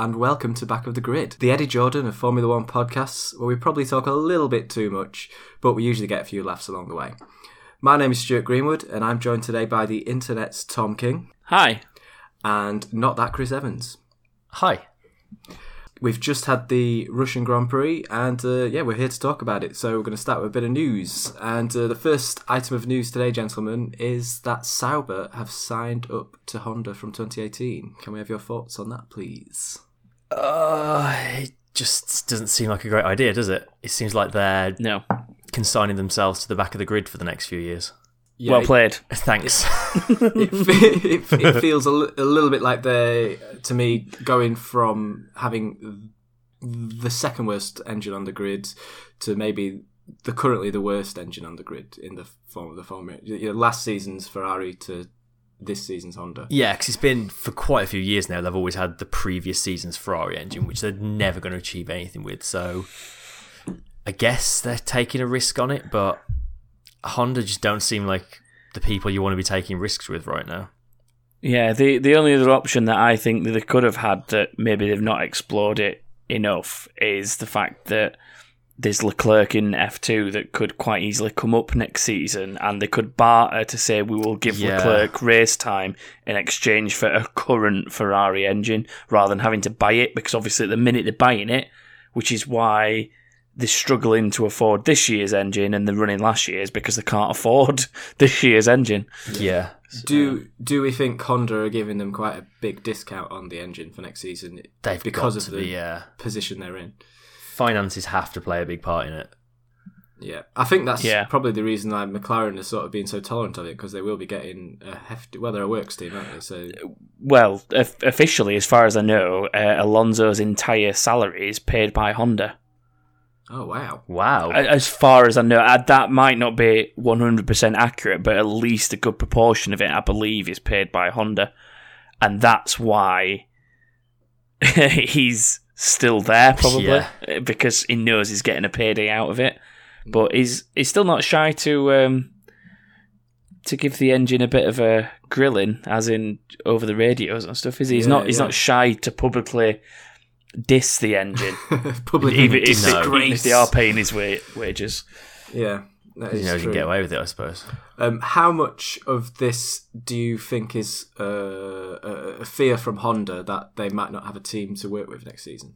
Hello, and welcome to Back of the Grid, the Eddie Jordan of Formula One podcasts, where we probably talk a little bit too much, but we usually get a few laughs along the way. My name is Stuart Greenwood, and I'm joined today by the internet's Tom King Hi. and not that Chris Evans. Hi. We've just had the Russian Grand Prix, and uh, yeah, we're here to talk about it. So we're going to start with a bit of news. And uh, the first item of news today, gentlemen, is that Sauber have signed up to Honda from 2018. Can we have your thoughts on that, please? Uh, it just doesn't seem like a great idea, does it? It seems like they're No. consigning themselves to the back of the grid for the next few years. Yeah, well it- played. Thanks. it, fe- it, it feels a, little bit like they, to me, going from having the second worst engine on the grid to maybe the currently the worst engine on the grid in the form of the Formula. You know, last season's Ferrari to this season's Honda. yeah, because it's been for quite a few years now. They've always had the previous season's Ferrari engine, which they're never going to achieve anything with. So I guess they're taking a risk on it, but Honda just don't seem like the people you want to be taking risks with right now. Yeah, the the only other option that I think that they could have had that maybe they've not explored it enough is the fact that there's Leclerc in F2 that could quite easily come up next season and they could barter to say we will give Yeah. Leclerc race time in exchange for a current Ferrari engine rather than having to buy it because obviously at the minute they're buying it, which is why they're struggling to afford this year's engine and they're running last year's because they can't afford this year's engine. Yeah. Do do we think Honda are giving them quite a big discount on the engine for next season They've because of the be, uh, position they're in? Finances have to play a big part in it. Yeah, I think that's Yeah. probably the reason why McLaren is sort of being so tolerant of it because they will be getting a hefty. Well, they're a works team, aren't they? So Well, of- officially, as far as I know, uh, Alonso's entire salary is paid by Honda. oh wow, Wow. As far as I know, uh, that might not be 100% accurate, but at least a good proportion of it, I believe, is paid by Honda. And that's why he's still there, probably, Yeah. because he knows he's getting a payday out of it. But he's, he's still not shy to. Um, to give the engine a bit of a grilling, as in over the radios and stuff, is he? He's Yeah, not. He's yeah. not shy to publicly diss the engine, publicly even, if, No. even if they are paying his wa- wages. Yeah, that you is know, you can get away with it, I suppose. Um, how much of this do you think is uh, a a fear from Honda that they might not have a team to work with next season?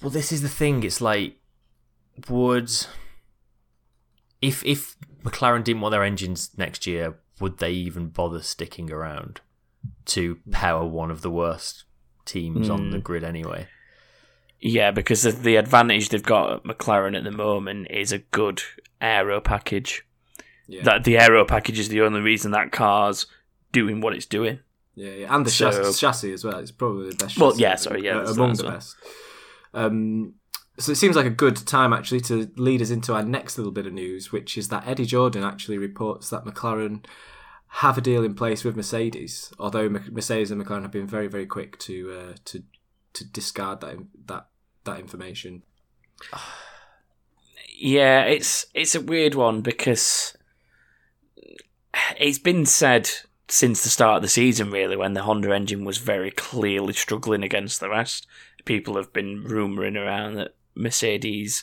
Well, this is the thing. It's like, would if if McLaren didn't want their engines next year, would they even bother sticking around to power one of the worst teams on the grid anyway? Yeah, because the, the advantage they've got at McLaren at the moment is a good aero package. Yeah, That the aero package is the only reason that car's doing what it's doing. yeah, yeah. and the So- chassis, chassis as well. It's probably the best. Well, yeah, sorry, yeah, uh, among the well. best. Um, so it seems like a good time actually to lead us into our next little bit of news, which is that Eddie Jordan actually reports that McLaren have a deal in place with Mercedes, although Mercedes and McLaren have been very, very quick to uh, to to discard that that that information. Yeah, it's it's a weird one because it's been said since the start of the season, really, when the Honda engine was very clearly struggling against the rest. People have been rumouring around that Mercedes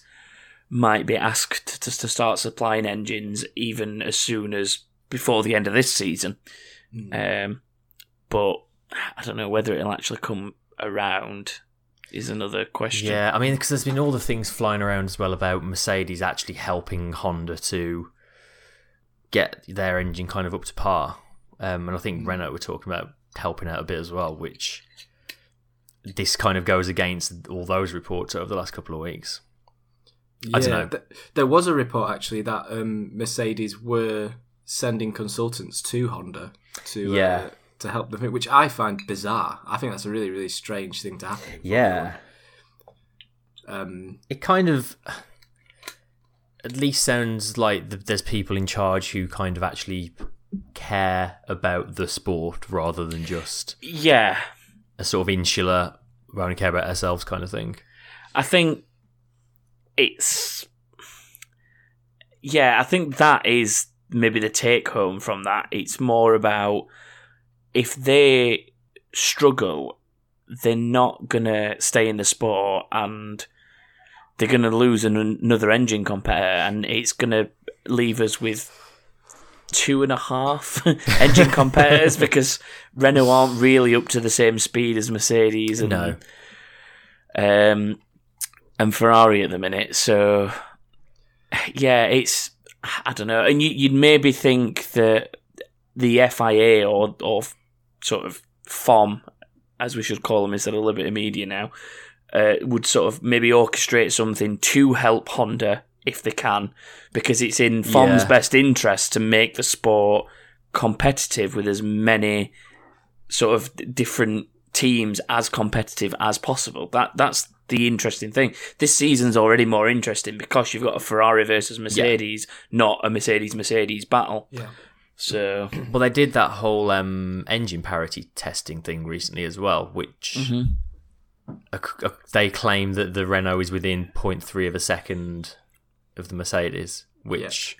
might be asked to, to start supplying engines even as soon as before the end of this season. Um, but I don't know whether it'll actually come around. Is another question. Yeah, I mean, because there's been all the things flying around as well about Mercedes actually helping Honda to get their engine kind of up to par. Um, and I think Renault were talking about helping out a bit as well, which this kind of goes against all those reports over the last couple of weeks. I don't know. th- there was a report actually that um, Mercedes were sending consultants to Honda to uh, Yeah. To help them, which I find bizarre. I think that's a really really strange thing to happen. Yeah. Um, It kind of at least sounds like there's people in charge who kind of actually care about the sport rather than just Yeah, a sort of insular, we only care about ourselves kind of thing. I think it's yeah, I think that is maybe the take home from that. It's more about if they struggle they're not gonna stay in the sport and they're gonna lose an, another engine competitor, and it's gonna leave us with two and a half engine competitors because Renault aren't really up to the same speed as Mercedes and No. um, and Ferrari at the minute. So yeah, it's I don't know, and you, you'd maybe think that the FIA or or sort of FOM, as we should call them instead of Liberty Media now, uh, would sort of maybe orchestrate something to help Honda if they can, because it's in FOM's Yeah. best interest to make the sport competitive with as many sort of different teams as competitive as possible. That that's the interesting thing. This season's already more interesting because you've got a Ferrari versus Mercedes, not a Mercedes Mercedes battle. Yeah. So Well, they did that whole um, engine parity testing thing recently as well, which a- a- they claim that the Renault is within 0.3 of a second of the Mercedes, which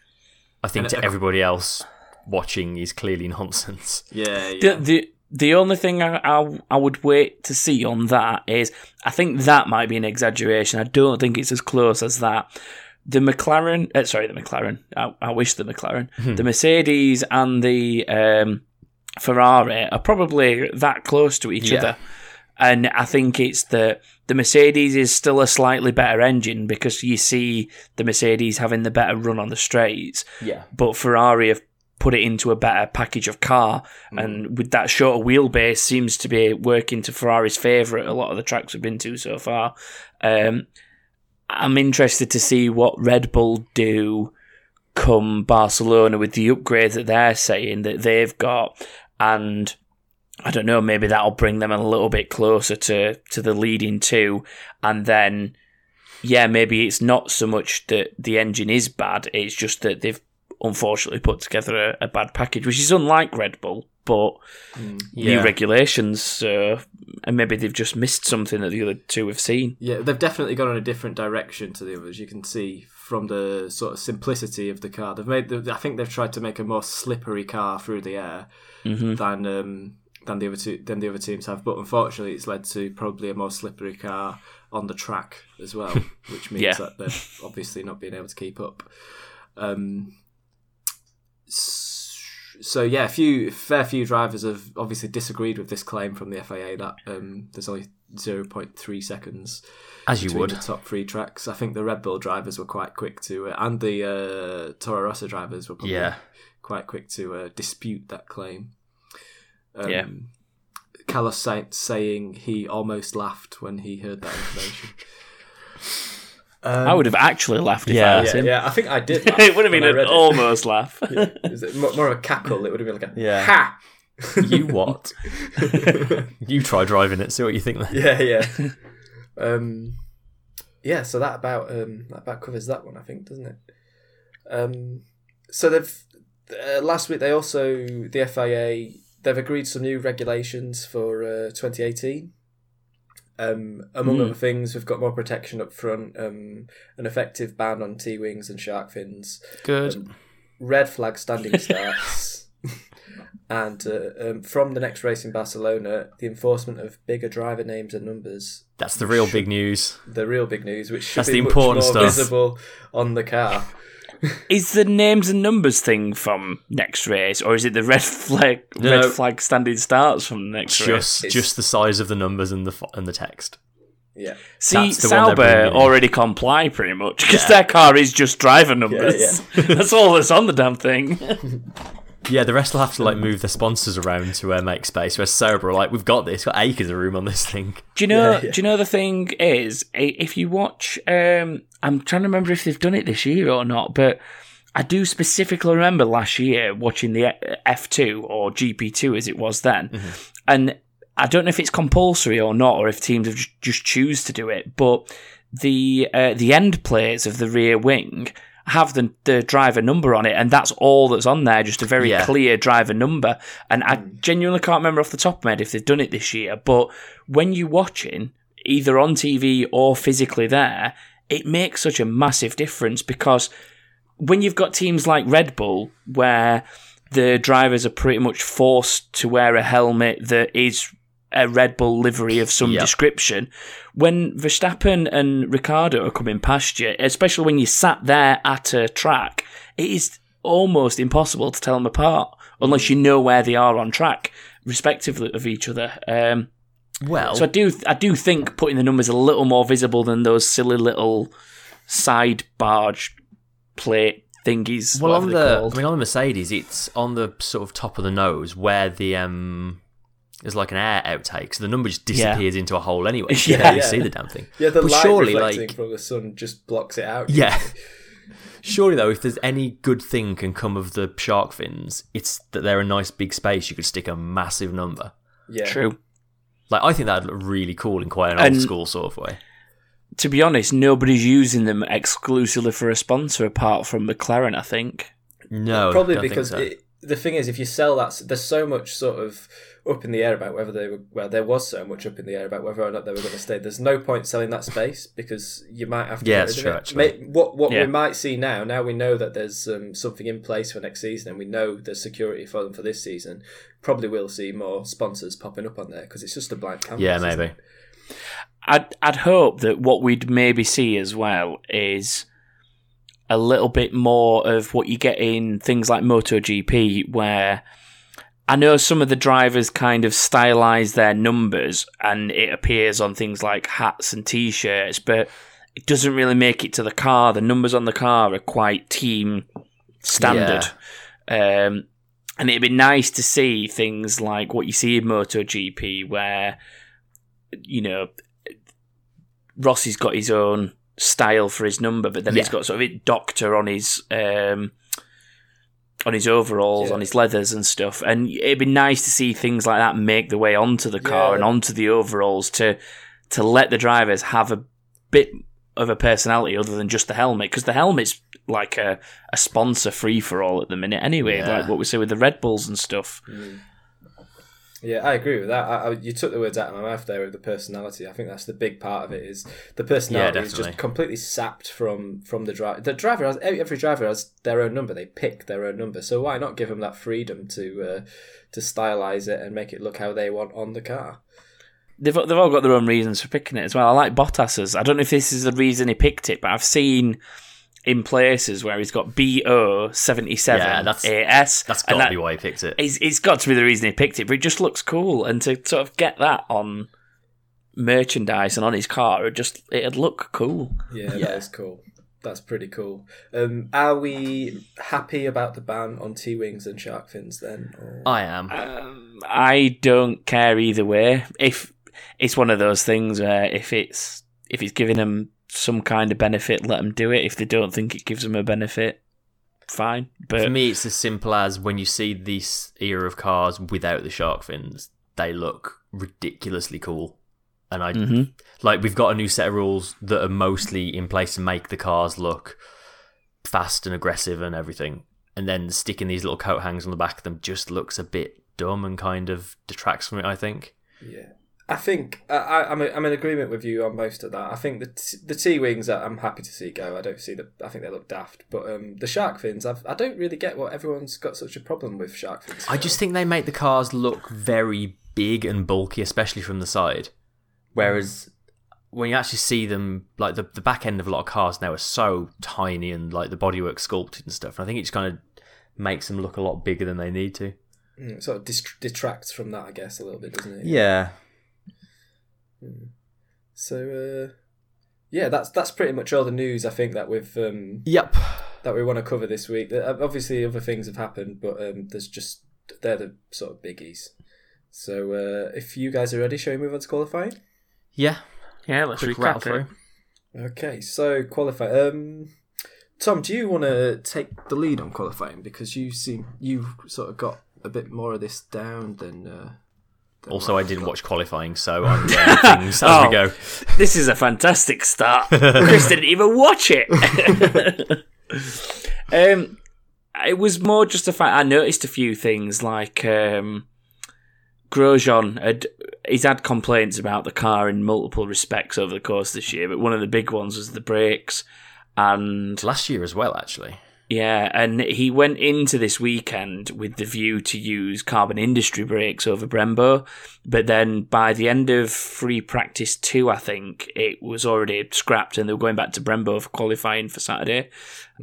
I think And to a- everybody else watching is clearly nonsense. Yeah, yeah. the the the only thing I, I I would wait to see on that is I think that might be an exaggeration. I don't think it's as close as that. The McLaren, uh, sorry, the McLaren. I, I wish the McLaren, the Mercedes and the um, Ferrari are probably that close to each Yeah. other. And I think it's the the Mercedes is still a slightly better engine because you see the Mercedes having the better run on the straights Yeah. but Ferrari have put it into a better package of car, and with that shorter wheelbase, seems to be working to Ferrari's favour at a lot of the tracks we've been to so far. Um, I'm interested to see what Red Bull do come Barcelona with the upgrades that they're saying that they've got, and I don't know, maybe that'll bring them a little bit closer to to the leading two, and then yeah, maybe it's not so much that the engine is bad, it's just that they've unfortunately put together a, a bad package, which is unlike Red Bull, but mm, new Yeah. regulations, so and maybe they've just missed something that the other two have seen. Yeah, they've definitely gone in a different direction to the others. You can see from the sort of simplicity of the car. They've made. The, I think they've tried to make a more slippery car through the air than um, than the other two than the other teams have. But unfortunately, it's led to probably a more slippery car on the track as well, which means Yeah. that they're obviously not being able to keep up. Um, s- so yeah, a few fair few drivers have obviously disagreed with this claim from the FIA that um, there's only zero point three seconds As you between would. the top three tracks. I think the Red Bull drivers were quite quick to, uh, and the uh, Toro Rosso drivers were probably Yeah. quite quick to uh, dispute that claim. Um, Yeah. Carlos Sainz saying he almost laughed when he heard that information. I would have actually laughed if Yeah. I was yeah, him. yeah, I think I did. Laugh it would have been an read it. almost laugh. Is it more, more of a cackle? It would have been like a Yeah. ha. You what? you try driving it, see what you think then. yeah, yeah. um, yeah, so that about um, that about covers that one, I think, doesn't it? Um, so they've uh, last week they also the FIA they've agreed some new regulations for uh, 2018. Um, among Hmm. other things, we've got more protection up front, um, an effective ban on T wings and shark fins, Good. red flag standing starts, and uh, um, from the next race in Barcelona, the enforcement of bigger driver names and numbers. That's the real big news. The real big news, which should That's be the much important more stuff. visible on the car. Is the names and numbers thing from next race, or is it the red flag No. red flag standing starts from the next race? Just It's- just the size of the numbers and the and the text. Yeah, See, the one Sauber already comply pretty much because their car is just driver numbers. that's all that's on the damn thing. Yeah, the rest will have to like move their sponsors around to uh, make space. Whereas Sauber are like, we've got this, got acres of room on this thing. Do you know? Yeah, yeah. Do you know the thing is, if you watch, um, I'm trying to remember if they've done it this year or not, but I do specifically remember last year watching the F2 or GP2 as it was then, and I don't know if it's compulsory or not, or if teams have just choose to do it, but the uh, the end plates of the rear wing have the the driver number on it, and that's all that's on there, just a very Yeah. clear driver number. And I hmm. genuinely can't remember off the top of my head if they've done it this year, but when you're watching either on TV or physically there, it makes such a massive difference because when you've got teams like Red Bull where the drivers are pretty much forced to wear a helmet that is a Red Bull livery of some Yep. description. When Verstappen and Ricciardo are coming past you, especially when you sat there at a track, it is almost impossible to tell them apart unless you know where they are on track, respectively of each other. Um, Well, so I do, I do think putting the numbers a little more visible than those silly little side barge plate thingies. well on the called. I mean on the Mercedes, it's on the sort of top of the nose where the um there's like an air outtake, so the number just Yeah. disappears into a hole anyway. You Yeah. can barely Yeah. see the damn thing. Yeah, the But light surely, reflecting like- from the sun just blocks it out. Yeah. Surely though, if there's any good thing can come of the shark fins, it's that they're a nice big space you could stick a massive number. yeah. True. Like I think that'd look really cool in quite an And- old school sort of way. To be honest, nobody's using them exclusively for a sponsor apart from McLaren. I think. No, Probably don't think because so. it, the thing is, if you sell that, there's so much sort of up in the air about whether they were. Well, there was so much up in the air about whether or not they were going to stay. There's no point selling that space because you might have to. Yeah, get it's true, of it. actually. What what Yeah. we might see now, now we know that there's um, something in place for next season, and we know there's security for them for this season. Probably will see more sponsors popping up on there because it's just a blank canvas. yeah, maybe. I'd I'd hope that what we'd maybe see as well is a little bit more of what you get in things like MotoGP, where I know some of the drivers kind of stylize their numbers, and it appears on things like hats and t-shirts, but it doesn't really make it to the car. The numbers on the car are quite team standard. Um, and it'd be nice to see things like what you see in MotoGP, where you know Rossi's got his own style for his number, but then he's got sort of a doctor on his um, on his overalls, Yeah. on his leathers and stuff. And it'd be nice to see things like that make the way onto the car Yeah. and onto the overalls to to let the drivers have a bit of a personality other than just the helmet, because the helmet's like a, a sponsor free for all at the minute anyway, Yeah. like what we say with the Red Bulls and stuff. Mm. Yeah, I agree with that. I, I, you took the words out of my mouth there with the personality. I think that's the big part of it. Is the personality is just completely sapped from from the driver. The driver has every driver has their own number. They pick their own number. So why not give them that freedom to uh, to stylize it and make it look how they want on the car? They've they've all got their own reasons for picking it as well. I like Bottas's. I don't know if this is the reason he picked it, but I've seen in places where he's got BO seventy seven Yeah, that's- AS. That's and got to that- be why he picked it. It's, it's got to be the reason he picked it, but it just looks cool, and to sort of get that on merchandise and on his car, it just it'd look cool. Yeah, Yeah. that is cool. That's pretty cool. Um, are we happy about the ban on T wings and shark fins then? Or... I am. Um, I don't care either way. If it's one of those things where if it's if it's giving them some kind of benefit, let them do it. If they don't think it gives them a benefit, fine. But For me, it's as simple as when you see this era of cars without the shark fins, they look ridiculously cool. And I Mhm. like we've got a new set of rules that are mostly in place to make the cars look fast and aggressive and everything. And then sticking these little coat hangs on the back of them just looks a bit dumb and kind of detracts from it. I think. Yeah, I think I, I, I'm I'm in agreement with you on most of that. I think the t- the T wings I'm happy to see go. I don't see the I think they look daft, but um, the shark fins I've, I don't really get what everyone's got such a problem with shark fins. I just think they make the cars look very big and bulky, especially from the side. Whereas when you actually see them, like the, the back end of a lot of cars now are so tiny and like the bodywork sculpted and stuff. And I think it just kind of makes them look a lot bigger than they need to. Mm, sort of dist- detracts from that, I guess, a little bit, doesn't it? Yeah. So uh, yeah, that's that's pretty much all the news I think that we've um, Yep. that we want to cover this week. Uh, Obviously, other things have happened, but um, there's just they're the sort of biggies. So uh, if you guys are ready, shall we move on to qualifying? Yeah. yeah, let's Quick recap rattle it. through. Okay, so qualify. Um, Tom, do you want to take the lead on qualifying because you seem you've sort of got a bit more of this down than. Uh, than Also, I didn't got. watch qualifying, so I'm learning things as Oh. we go. This is a fantastic start. Chris didn't even watch it. um, it was more just a fact. I noticed a few things like um, Grosjean had he's had complaints about the car in multiple respects over the course of this year, but one of the big ones was the brakes. And Last year as well, actually. Yeah, and he went into this weekend with the view to use carbon industry brakes over Brembo, but then by the end of free practice two, I think it was already scrapped, and they were going back to Brembo for qualifying for Saturday,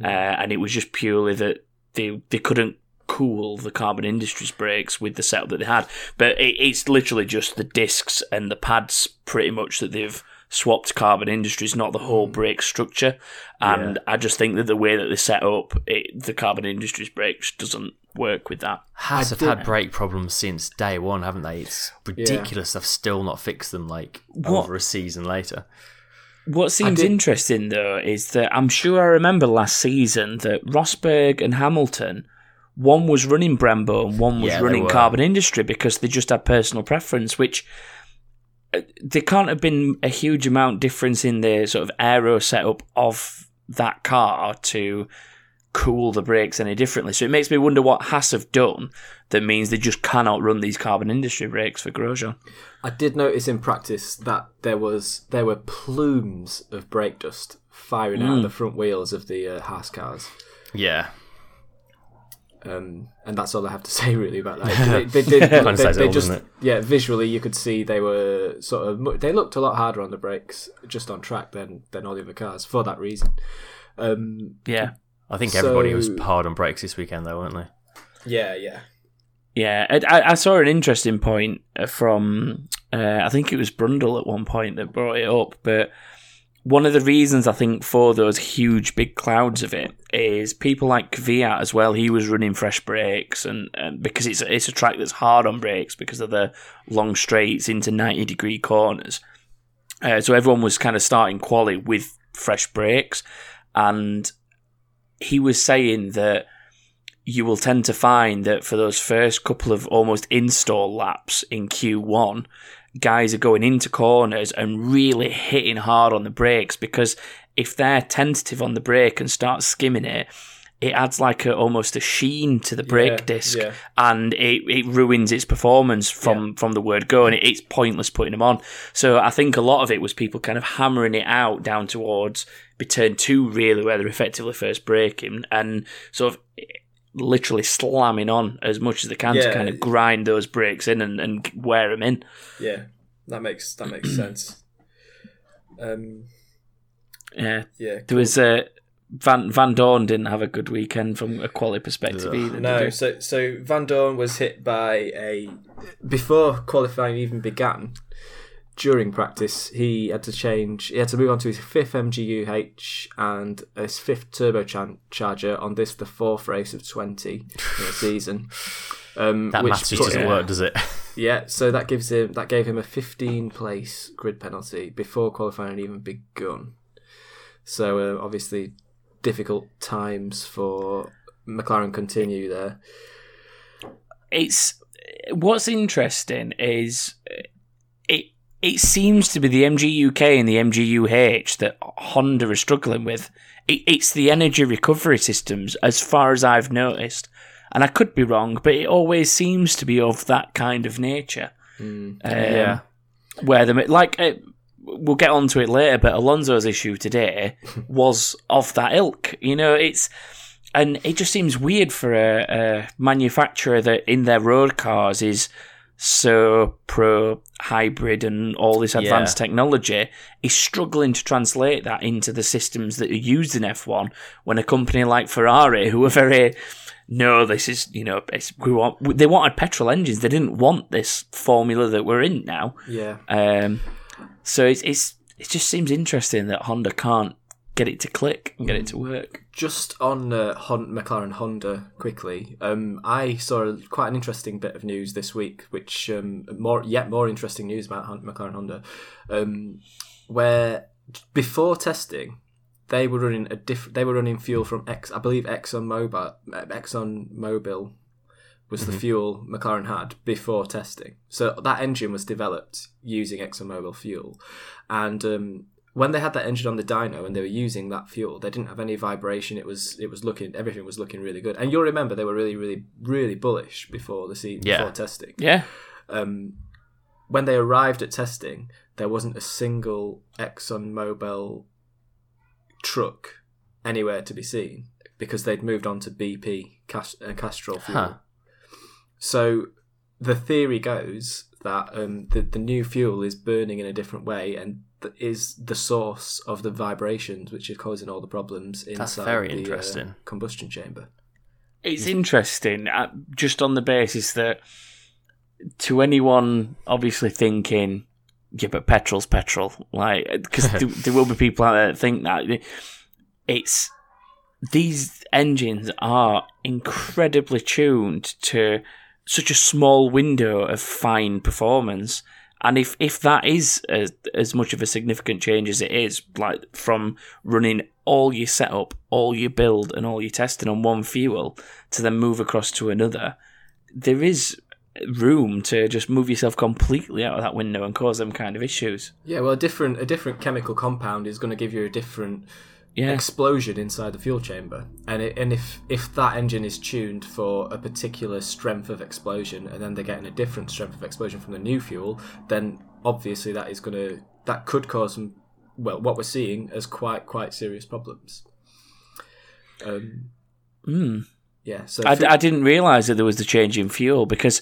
uh, and it was just purely that they they couldn't cool the carbon industries brakes with the setup that they had, but it, it's literally just the discs and the pads pretty much that they've swapped carbon industries, not the whole brake structure. And I just think that the way that they set up it, the carbon industries brakes doesn't work with that. Haas have had brake problems since day one, haven't they? It's ridiculous. They've still not fixed them like What- over a season later. What seems did- interesting though is that I'm sure I remember last season that Rosberg and Hamilton, one was running Brembo and one was Yeah, running. Carbon Industry because they just had personal preference, which there can't have been a huge amount difference in the sort of aero setup of that car to cool the brakes any differently. So it makes me wonder what Haas have done that means they just cannot run these Carbon Industry brakes for Grosjean. I did notice in practice that there was there were plumes of brake dust firing out of the front wheels of the uh, Haas cars. Yeah. Um, and that's all I have to say really about that. They, they did. Kinda they, they just doesn't yeah. Visually, you could see they were sort of. They looked a lot harder on the brakes just on track than than all the other cars for that reason. Um, Yeah. I think everybody was So- hard on brakes this weekend, though, weren't they? yeah, yeah. Yeah, I, I saw an interesting point uh, from uh, I think it was Brundle at one point that brought it up, but one of the reasons I think for those huge big clouds of it is people like Kvyat as well. He was running fresh brakes, and, and because it's it's a track that's hard on brakes because of the long straights into ninety degree corners. Uh, so everyone was kind of starting quali with fresh brakes, and he was saying that you will tend to find that for those first couple of almost install laps in Q1, guys are going into corners and really hitting hard on the brakes because if they're tentative on the brake and start skimming it, it adds like a, almost a sheen to the brake Yeah, disc yeah. and it, it ruins its performance from, from the word go and it, it's pointless putting them on. So I think a lot of it was people kind of hammering it out down towards be turn two really where they're effectively first braking and sort of literally slamming on as much as they can to kind of grind those brakes in and, and wear them in. Yeah, that makes that makes sense. Um, Yeah, yeah, there was uh, Van Vandoorne didn't have a good weekend from a quality perspective Ugh. either. no. did? So so Vandoorne was hit by a before qualifying even began. During practice, he had to change. He had to move on to his fifth MGUH and his fifth turbocharger on this, the fourth race of twenty in the season. Um, That which maths just put- doesn't yeah. work, does it? Yeah, so that gives him that gave him a 15 place grid penalty before qualifying had even begun. So uh, obviously difficult times for McLaren continue there. it's what's interesting is it seems to be the MGUK and the MGUH that Honda are struggling with. It, it's the energy recovery systems, as far as I've noticed, and I could be wrong, but it always seems to be of that kind of nature. Um, Yeah. where the like uh, we'll get onto it later, but Alonso's issue today was of that ilk. You know, it's and it just seems weird for a, a manufacturer that in their road cars is so pro hybrid and all this advanced technology is struggling to translate that into the systems that are used in F1 when a company like Ferrari who are very no this is you know it's, we want they wanted petrol engines. They didn't want this formula that we're in now. Yeah. um, so it's, it's it just seems interesting that Honda can't get it to click and get it to work. Just on uh, Hon- McLaren Honda quickly, um, I saw quite an interesting bit of news this week, which um, more yet more interesting news about Hon- McLaren Honda, um, where before testing they were running a diff- they were running fuel from X I believe Exxon Mobil Exxon Mobil was the fuel McLaren had before testing. So that engine was developed using ExxonMobil fuel, and um, when they had that engine on the dyno and they were using that fuel, they didn't have any vibration. It was it was looking everything was looking really good. And you'll remember they were really really really bullish before the season Yeah. before testing. Yeah, Um, when they arrived at testing, there wasn't a single ExxonMobil truck anywhere to be seen because they'd moved on to BP Cas- uh, Castrol fuel. Huh. So the theory goes that um, the the new fuel is burning in a different way and is the source of the vibrations which are causing all the problems inside very the uh, interesting. combustion chamber. It's interesting, uh, just on the basis that to anyone obviously thinking, yeah, but petrol's petrol, like because there, there will be people out there that think that it's these engines are incredibly tuned to such a small window of fine performance. And if, if that is as, as much of a significant change as it is, like from running all your setup, all your build, and all your testing on one fuel to then move across to another, there is room to just move yourself completely out of that window and cause them kind of issues. Yeah, well, a different a different chemical compound is going to give you a different Yeah. explosion inside the fuel chamber, and it, and if if that engine is tuned for a particular strength of explosion, and then they're getting a different strength of explosion from the new fuel, then obviously that is going to that could cause some well what we're seeing as quite quite serious problems. Um, Mm. yeah, so I, fu- I didn't realise that there was the change in fuel because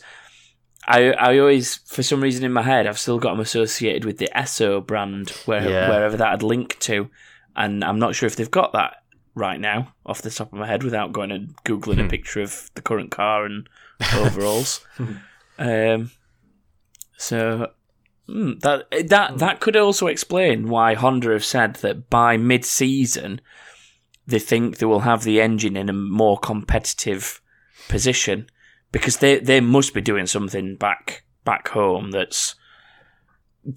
I I always for some reason in my head I've still got them associated with the Esso brand where Yeah. wherever that had linked to, and I'm not sure if they've got that right now off the top of my head without going and googling Hmm. a picture of the current car and overalls. um, so. mm, That that that could also explain why Honda have said that by mid-season they think they will have the engine in a more competitive position because they they must be doing something back back home that's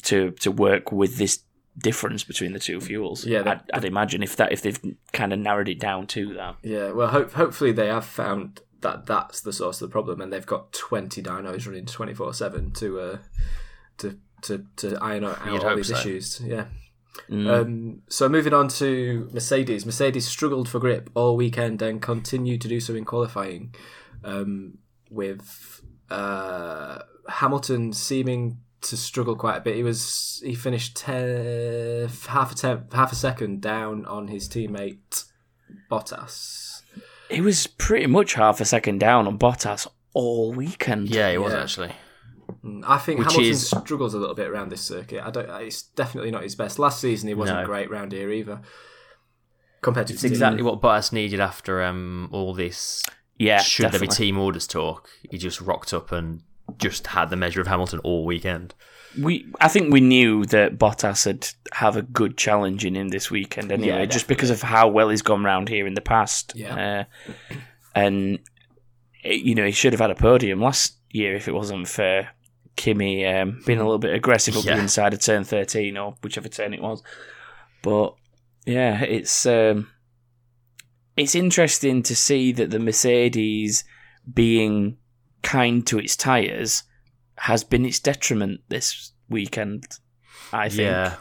to to work with this difference between the two fuels. Yeah, I'd, that- I'd imagine if that if they've kind of narrowed it down to that. yeah, well, hope, hopefully they have found that that's the source of the problem, and they've got twenty dynos running twenty four seven to uh to to to iron out You'd all these so. issues. Yeah. Mm. Um, so moving on to Mercedes. Mercedes struggled for grip all weekend and continued to do so in qualifying, um, with uh, Hamilton seeming to struggle quite a bit. He was he finished te- half a te- half a second down on his teammate Bottas. He was pretty much half a second down on Bottas all weekend. Yeah, it was Yeah. actually. Mm, I think Which Hamilton is- struggles a little bit around this circuit. I don't. It's definitely not his best. Last season he wasn't No. great round here either. Compared to It's exactly what Bottas needed after um, all this yeah. should there definitely. be team orders talk. He just rocked up and just had the measure of Hamilton all weekend. we I think we knew that Bottas would have a good challenge in him this weekend anyway, Yeah, just because of how well he's gone round here in the past. Yeah. Uh, and you know he should have had a podium last year if it wasn't for Kimi um, being a little bit aggressive up Yeah. the inside of turn thirteen or whichever turn it was. But yeah, it's um, it's interesting to see that the Mercedes being kind to its tires has been its detriment this weekend. I think. Yeah,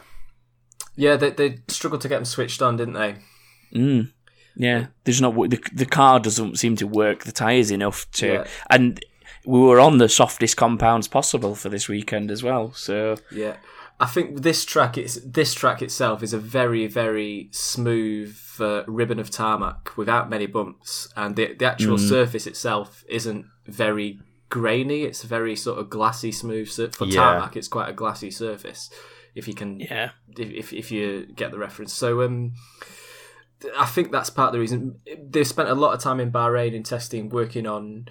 Yeah, they they struggled to get them switched on, didn't they? Mm. Yeah, there's not the the car doesn't seem to work the tires enough to, Yeah. and we were on the softest compounds possible for this weekend as well. So Yeah, I think this track it's this track itself is a very very smooth uh, ribbon of tarmac without many bumps, and the the actual surface itself isn't very grainy. It's a very sort of glassy smooth sur- for Yeah. tarmac. It's quite a glassy surface. If you can, yeah, if, if if you get the reference. So um, I think that's part of the reason they've spent a lot of time in Bahrain in testing, working on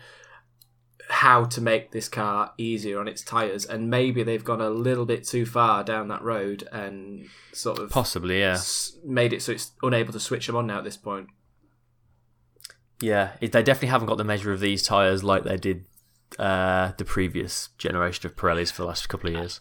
how to make this car easier on its tires, and maybe they've gone a little bit too far down that road and sort of possibly. Yeah, s- made it so it's unable to switch them on now at this point. Yeah. It, they definitely haven't got the measure of these tires like they did uh, the previous generation of Pirellis for the last couple of years.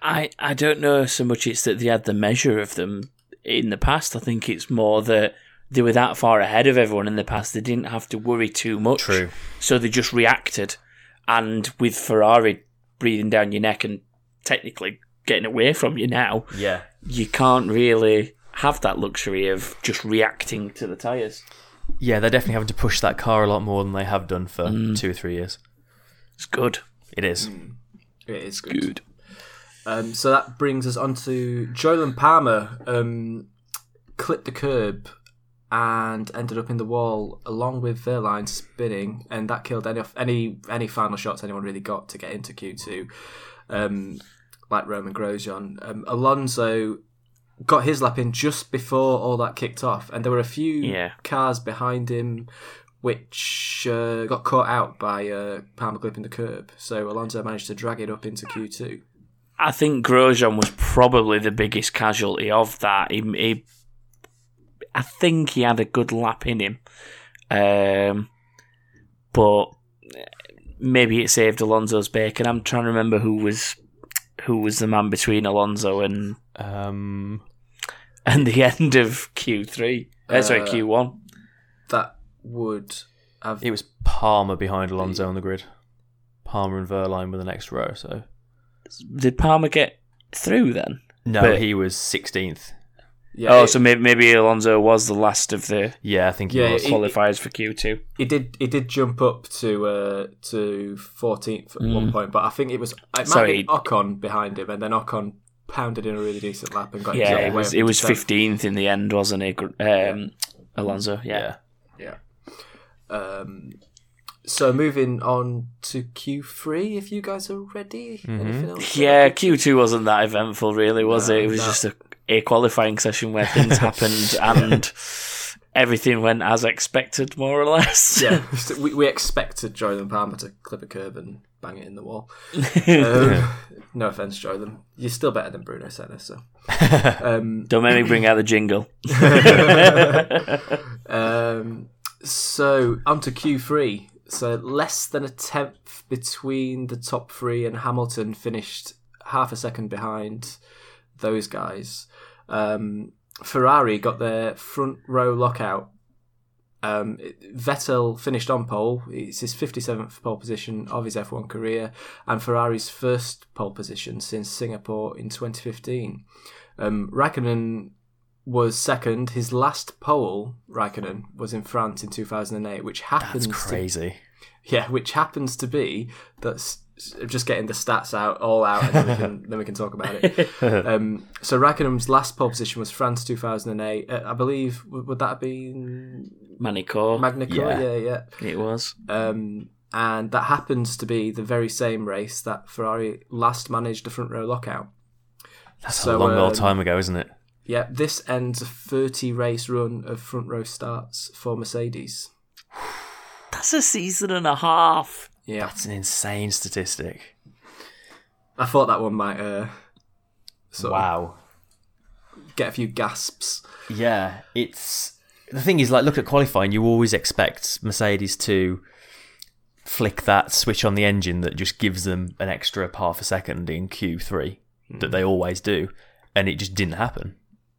I I don't know so much it's that they had the measure of them in the past. I think it's more that they were that far ahead of everyone in the past. They didn't have to worry too much. True. So they just reacted, and with Ferrari breathing down your neck and technically getting away from you now, Yeah, you can't really have that luxury of just reacting to the tyres. Yeah. They're definitely having to push that car a lot more than they have done for two or three years. It's good. It is. It is good. Um, so that brings us on to Jolyon Palmer um, clipped the curb and ended up in the wall along with Wehrlein spinning, and that killed any any any final shots anyone really got to get into Q two. Um, like Romain Grosjean, um, Alonso got his lap in just before all that kicked off, and there were a few Yeah. cars behind him which uh, got caught out by uh, Palmer clipping the curb. So Alonso managed to drag it up into Q two. I think Grosjean was probably the biggest casualty of that. He, he I think he had a good lap in him, um, but maybe it saved Alonso's bacon. I'm trying to remember who was who was the man between Alonso and Um, and the end of Q3. Uh, sorry, Uh, Q1. That would have it was Palmer behind Alonso on the grid. Palmer and Wehrlein were the next row. So Did Palmer get through then? no, But- he was sixteenth. Yeah. oh, it- so maybe, maybe Alonso was the last of the Yeah, I think he Yeah, was. it- qualifiers for Q2. He did. He did jump up to uh, to fourteenth at one point, but I think it was it might Mm. Sorry. have been Ocon behind him, and then Ocon pounded in a really decent lap and got Yeah, it way was it was fifteenth in the end, wasn't it? Gr- Um, Alonso, yeah. yeah. Yeah. Um, so moving on to Q three, if you guys are ready. Anything else? Yeah, Q2 wasn't that eventful, really, was No, it? It was no. just a, a qualifying session where things happened and everything went as expected, more or less. yeah, we, we expected Jordan Palmer to clip a curb and bang it in the wall. Um, no offense, Jordan. You're still better than Bruno Senna, so. Um, Don't make me bring out the jingle. um, so on to Q3. So less than a tenth between the top three, and Hamilton finished half a second behind those guys. Um, Ferrari got their front row lockout. Um, Vettel finished on pole. It's his 57th pole position of his F1 career and Ferrari's first pole position since Singapore in 2015. Um, Raikkonen was second. His last pole, Raikkonen, was in France in 2008, which happens That's to crazy. yeah, which happens to be that's just getting the stats out all out, and then we can then we can talk about it. Um, so Raikkonen's last pole position was France 2008. Uh, I believe would would that have been Manico, Magna Yeah. Yeah, yeah. it was. Um, and that happens to be the very same race that Ferrari last managed a front row lockout. That's So, a long old um, time ago, isn't it? Yeah, this ends a 30 race run of front row starts for Mercedes. That's a season and a half. Yeah, That's an insane statistic. I thought that one might uh, sort of Wow. get a few gasps. Yeah, it's the thing is like look at qualifying. You always expect Mercedes to flick that switch on the engine that just gives them an extra half a second in Q3 that they always do, and it just didn't happen.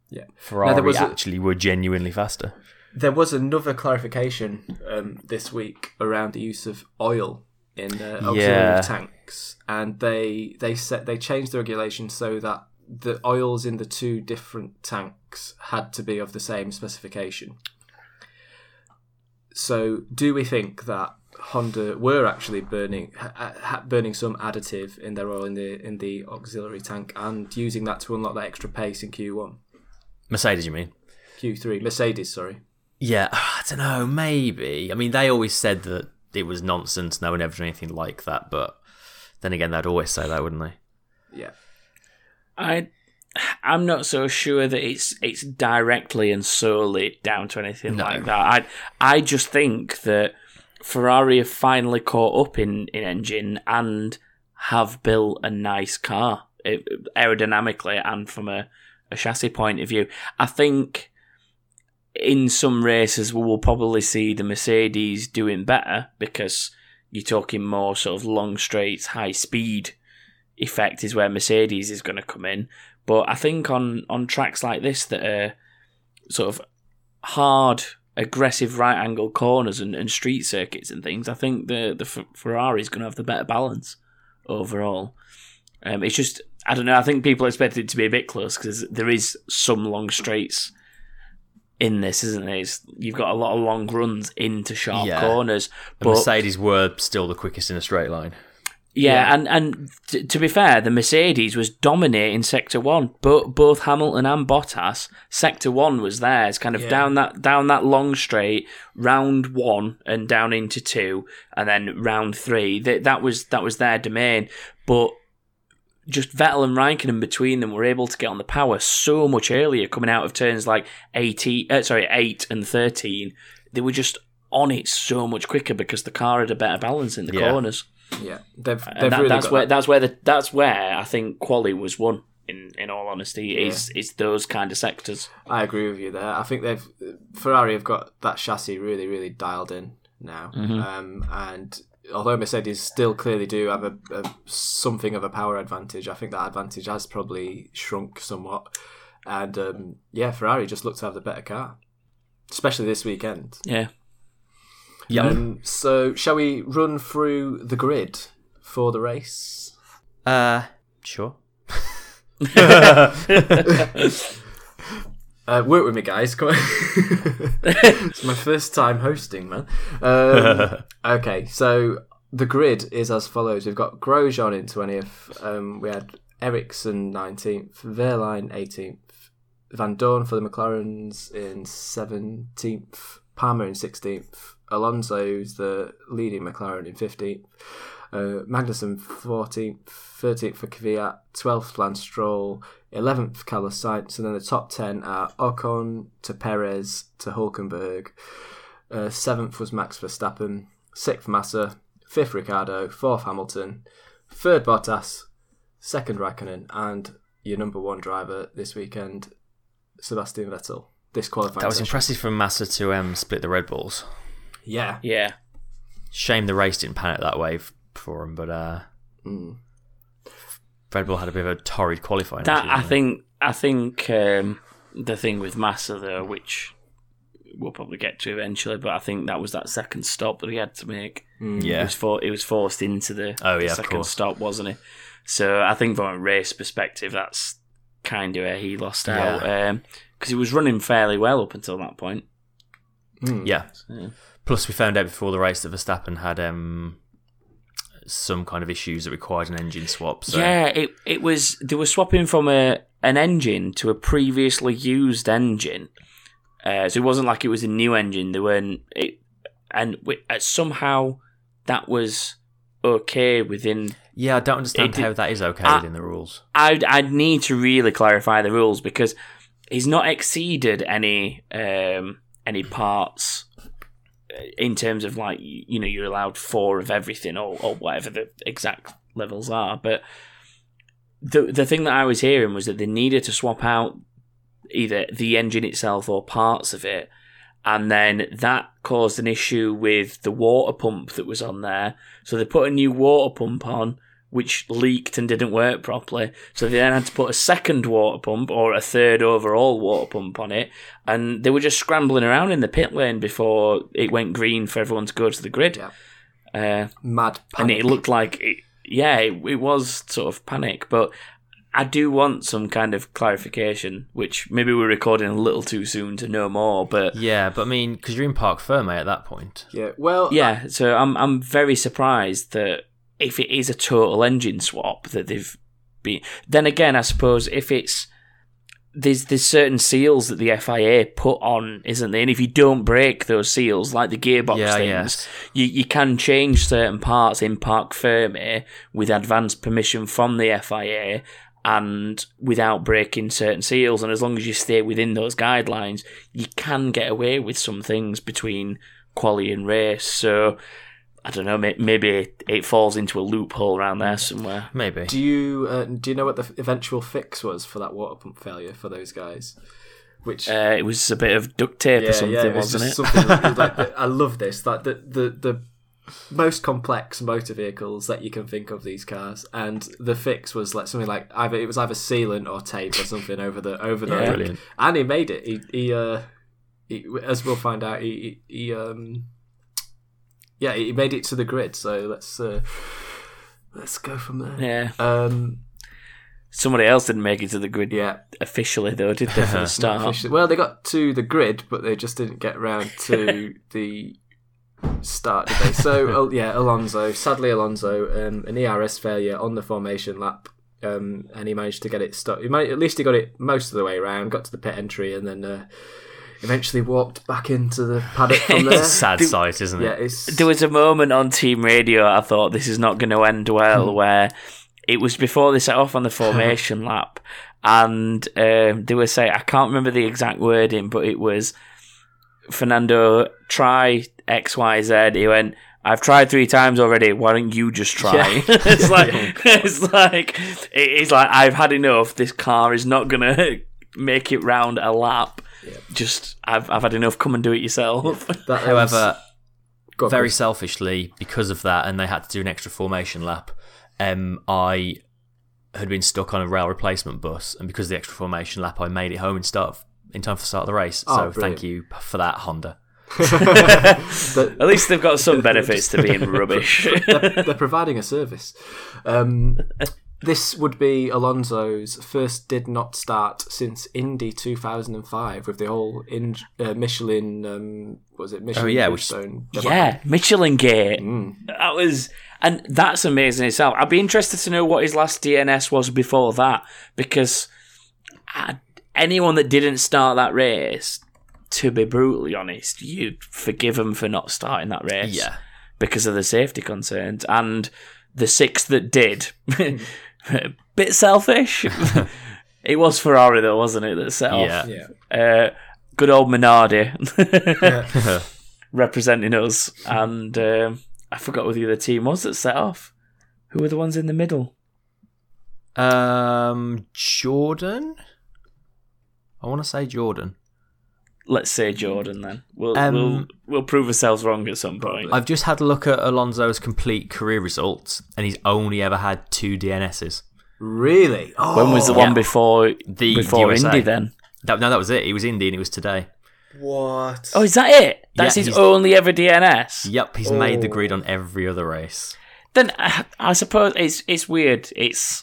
Yeah. Ferrari a- actually were genuinely faster. There was another clarification um, this week around the use of oil in uh, auxiliary Yeah. tanks, and they they set they changed the regulation so that the oils in the two different tanks had to be of the same specification. So, do we think that Honda were actually burning ha- ha- burning some additive in their oil in the in the auxiliary tank and using that to unlock that extra pace in Q1, Mercedes, you mean? Q3, Mercedes, sorry. Yeah, I don't know. Maybe. I mean, they always said that it was nonsense. No one ever did anything like that. But then again, they'd always say that, wouldn't they? Yeah. I, I'm not so sure that it's it's directly and solely down to anything No. like that. I I just think that Ferrari have finally caught up in, in engine and have built a nice car it, aerodynamically and from a, a chassis point of view. I think in some races we will probably see the Mercedes doing better because you're talking more sort of long straights, high speed effect is where Mercedes is going to come in. But I think on on tracks like this that are sort of hard, aggressive right angle corners and, and street circuits and things, I think the the Ferrari is going to have the better balance overall. Um, it's just I don't know. I think people expect it to be a bit close because there is some long straights in this, isn't it? It's, you've got a lot of long runs into sharp Yeah. corners, And but Mercedes were still the quickest in a straight line. Yeah, Yeah. and and t- to be fair, the Mercedes was dominating sector one. But both Hamilton and Bottas, sector one was theirs, kind of Yeah. down that down that long straight, round one and down into two, and then round three. That that was that was their domain. But just Vettel and Raikkonen between them were able to get on the power so much earlier, coming out of turns like eighteen, uh, sorry, eight and thirteen. They were just on it so much quicker because the car had a better balance in the Yeah. corners. Yeah, they've they've And that, really that's where that. that's where the that's where I think quali was won. In in all honesty, is is those kind of sectors. I agree with you there. I think they've Ferrari have got that chassis really, really dialed in now. Mm-hmm. Um, and although Mercedes still clearly do have a, a something of a power advantage, I think that advantage has probably shrunk somewhat. And um, yeah, Ferrari just look to have the better car, especially this weekend. Yeah, Yeah. Um, so, shall we run through the grid for the race? uh, sure. Uh, work with me, guys. Come on. it's my first time hosting, man. Um, okay, so the grid is as follows. We've got Grosjean in 20th. Um, we had Ericsson 19th, Wehrlein 18th, Vandoorne for the McLarens in 17th, Palmer in 16th, Alonso's the leading McLaren in 15th, uh, Magnussen 14th, 13th for Kvyat, 12th Lance Stroll, 11th Carlos Sainz, and then the top 10 are Ocon to Perez to Hulkenberg. Uh, 7th was Max Verstappen, 6th Massa, 5th Ricciardo, 4th Hamilton, 3rd Bottas, 2nd Raikkonen, and your number one driver this weekend, Sebastian Vettel. This qualifying That was session. impressive from Massa to um, split the Red Bulls. Yeah. yeah. Shame the race didn't pan out that way for him, but uh, Mm. Red Bull had a bit of a torrid qualifying. That actually, I didn't think I think um, the thing with Massa though, which we'll probably get to eventually, but I think that was that second stop that he had to make. Mm. it? He was for, he was forced into the, Oh, the yeah, of second stop, wasn't he? So I think from a race perspective, that's kind of where he lost out because he was running fairly well up until that point. Mm. Yeah. Yeah. Plus, we found out before the race that Verstappen had um, some kind of issues that required an engine swap. So Yeah, it it was they were swapping from a an engine to a previously used engine, uh, so it wasn't like it was a new engine. They weren't it, and we, uh, somehow that was okay within. yeah, I don't understand It how that is okay I- within the rules. I'd I'd need to really clarify the rules because he's not exceeded any um any parts in terms of like you know you're allowed four of everything or, or whatever the exact levels are but the the thing that I was hearing was that they needed to swap out either the engine itself or parts of it and then that caused an issue with the water pump that was on there. So they put a new water pump on which leaked and didn't work properly. So they then had to put a second water pump or a third overall water pump on it. And they were just scrambling around in the pit lane before it went green for everyone to go to the grid. Yeah. Uh, Mad and it looked like, it, yeah, it, it was sort of panic. But I do want some kind of clarification, which maybe we're recording a little too soon to know more. But Yeah, but I mean, because you're in Parc Fermé at that point. yeah. Well, yeah, so I'm I'm very surprised that if it is a total engine swap that they've been. Then again, I suppose if it's there's there's certain seals that the FIA put on, isn't there? And if you don't break those seals, like the gearbox Yeah, things, yes. you you can change certain parts in Parc Fermé with advance permission from the FIA. And without breaking certain seals, and as long as you stay within those guidelines, you can get away with some things between quali and race. So I don't know. Maybe it falls into a loophole around there somewhere. Maybe. Do you uh, do you know what the eventual fix was for that water pump failure for those guys? Which Uh, it was a bit of duct tape or something, it was wasn't it? something that- like I love this. Like the, the the most complex motor vehicles that you can think of these cars, and the fix was like something like either it was either sealant or tape or something over the over the Yeah. and he made it. He he, uh, he as we'll find out, he, he he um yeah he made it to the grid. So let's uh, let's go from there. yeah. Um, Somebody else didn't make it to the grid yeah. officially, though, did they? For the start. Officially- Well, they got to the grid, but they just didn't get round to the start, did they? So oh, yeah, Alonso. Sadly, Alonso, um, an ERS failure on the formation lap, um, and he managed to get it stuck. He might, at least he got it most of the way around. Got to the pit entry, and then uh, eventually walked back into the paddock from there. Sad sight, isn't it? yeah, it's There was a moment on team radio I thought this is not going to end well, where it was before they set off on the formation lap, and um, they were saying I can't remember the exact wording, but it was Fernando try X Y Z. He went. I've tried three times already. Why don't you just try? Yeah. it's like it's like it's like I've had enough. This car is not gonna make it round a lap. Just I've I've had enough. Come and do it yourself. that However, Go very Chris. selfishly, because of that, and they had to do an extra formation lap, um, I had been stuck on a rail replacement bus, and because of the extra formation lap, I made it home in start in time for the start of the race. Oh, so brilliant. thank you for that, Honda. The- At least they've got some benefits to being rubbish. they're, they're providing a service. Um, this would be Alonso's first did not start since Indy 2005 with the whole in, uh, Michelin. Um, was it Michelin? Oh, yeah, which- yeah, Michelin Gate. Mm. That was, and that's amazing itself. I'd be interested to know what his last DNS was before that, because I, anyone that didn't start that race, to be brutally honest, you'd forgive him for not starting that race. Yeah. because of the safety concerns, and the six that did, bit selfish. it was Ferrari though, wasn't it, that set off? Yeah. Uh, good old Minardi representing us, and um, I forgot who the other team was that set off. Who were the ones in the middle? Um, Jordan. I want to say Jordan. Let's say Jordan. Then we'll Um, we'll we'll prove ourselves wrong at some point. I've just had a look at Alonso's complete career results, and he's only ever had two DNSs. Really? Oh, when was the yeah. one before The before USA. Indy? Then That, no, that was it. He was Indy, and it was today. what? oh, is that it? That's Yeah, his only ever DNS. Yep, he's made the Oh. grid on every other race. then I, I suppose it's it's weird. It's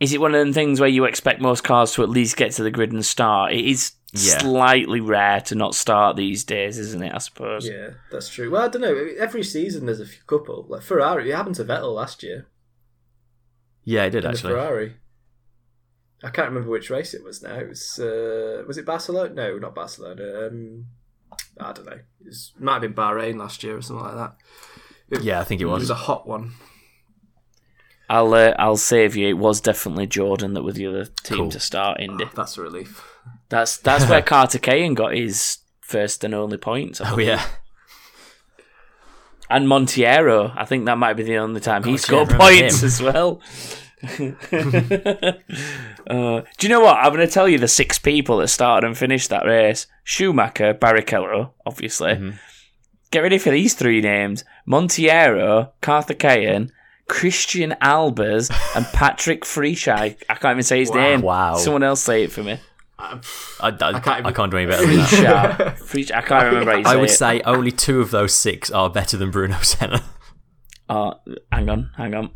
is it one of them things where you expect most cars to at least get to the grid and start? It is Yeah. slightly rare to not start these days, isn't it? I suppose. Yeah, that's true. Well, I don't know. Every season there's a few couple. Like Ferrari, it happened to Vettel last year. Yeah, he did in actually. The Ferrari. I can't remember which race it was now. It was uh, was it Barcelona? No, not Barcelona. Um, I don't know. It was, might have been Bahrain last year or something like that. It, Yeah, I think it was. It was was. a hot one. I'll uh, I'll save you. It was definitely Jordan that was the other team Cool. to start Indy. That's a relief. That's that's where Karthikeyan got his first and only points. Oh yeah, and Monteiro. I think that might be the only time he God, yeah, scored points him. as well. uh, do you know what? I'm going to tell you the six people that started and finished that race: Schumacher, Barrichello, obviously. Mm-hmm. Get ready for these three names: Monteiro, Karthikeyan, Christijan Albers, and Patrick Frischai. I can't even say his Wow. name. Wow. Someone else say it for me. I, I, I, can't can't, do any better than that. Frischai. Frisch- I can't remember how you say I would it. say only two of those six are better than Bruno Senna. Oh, hang on, hang on.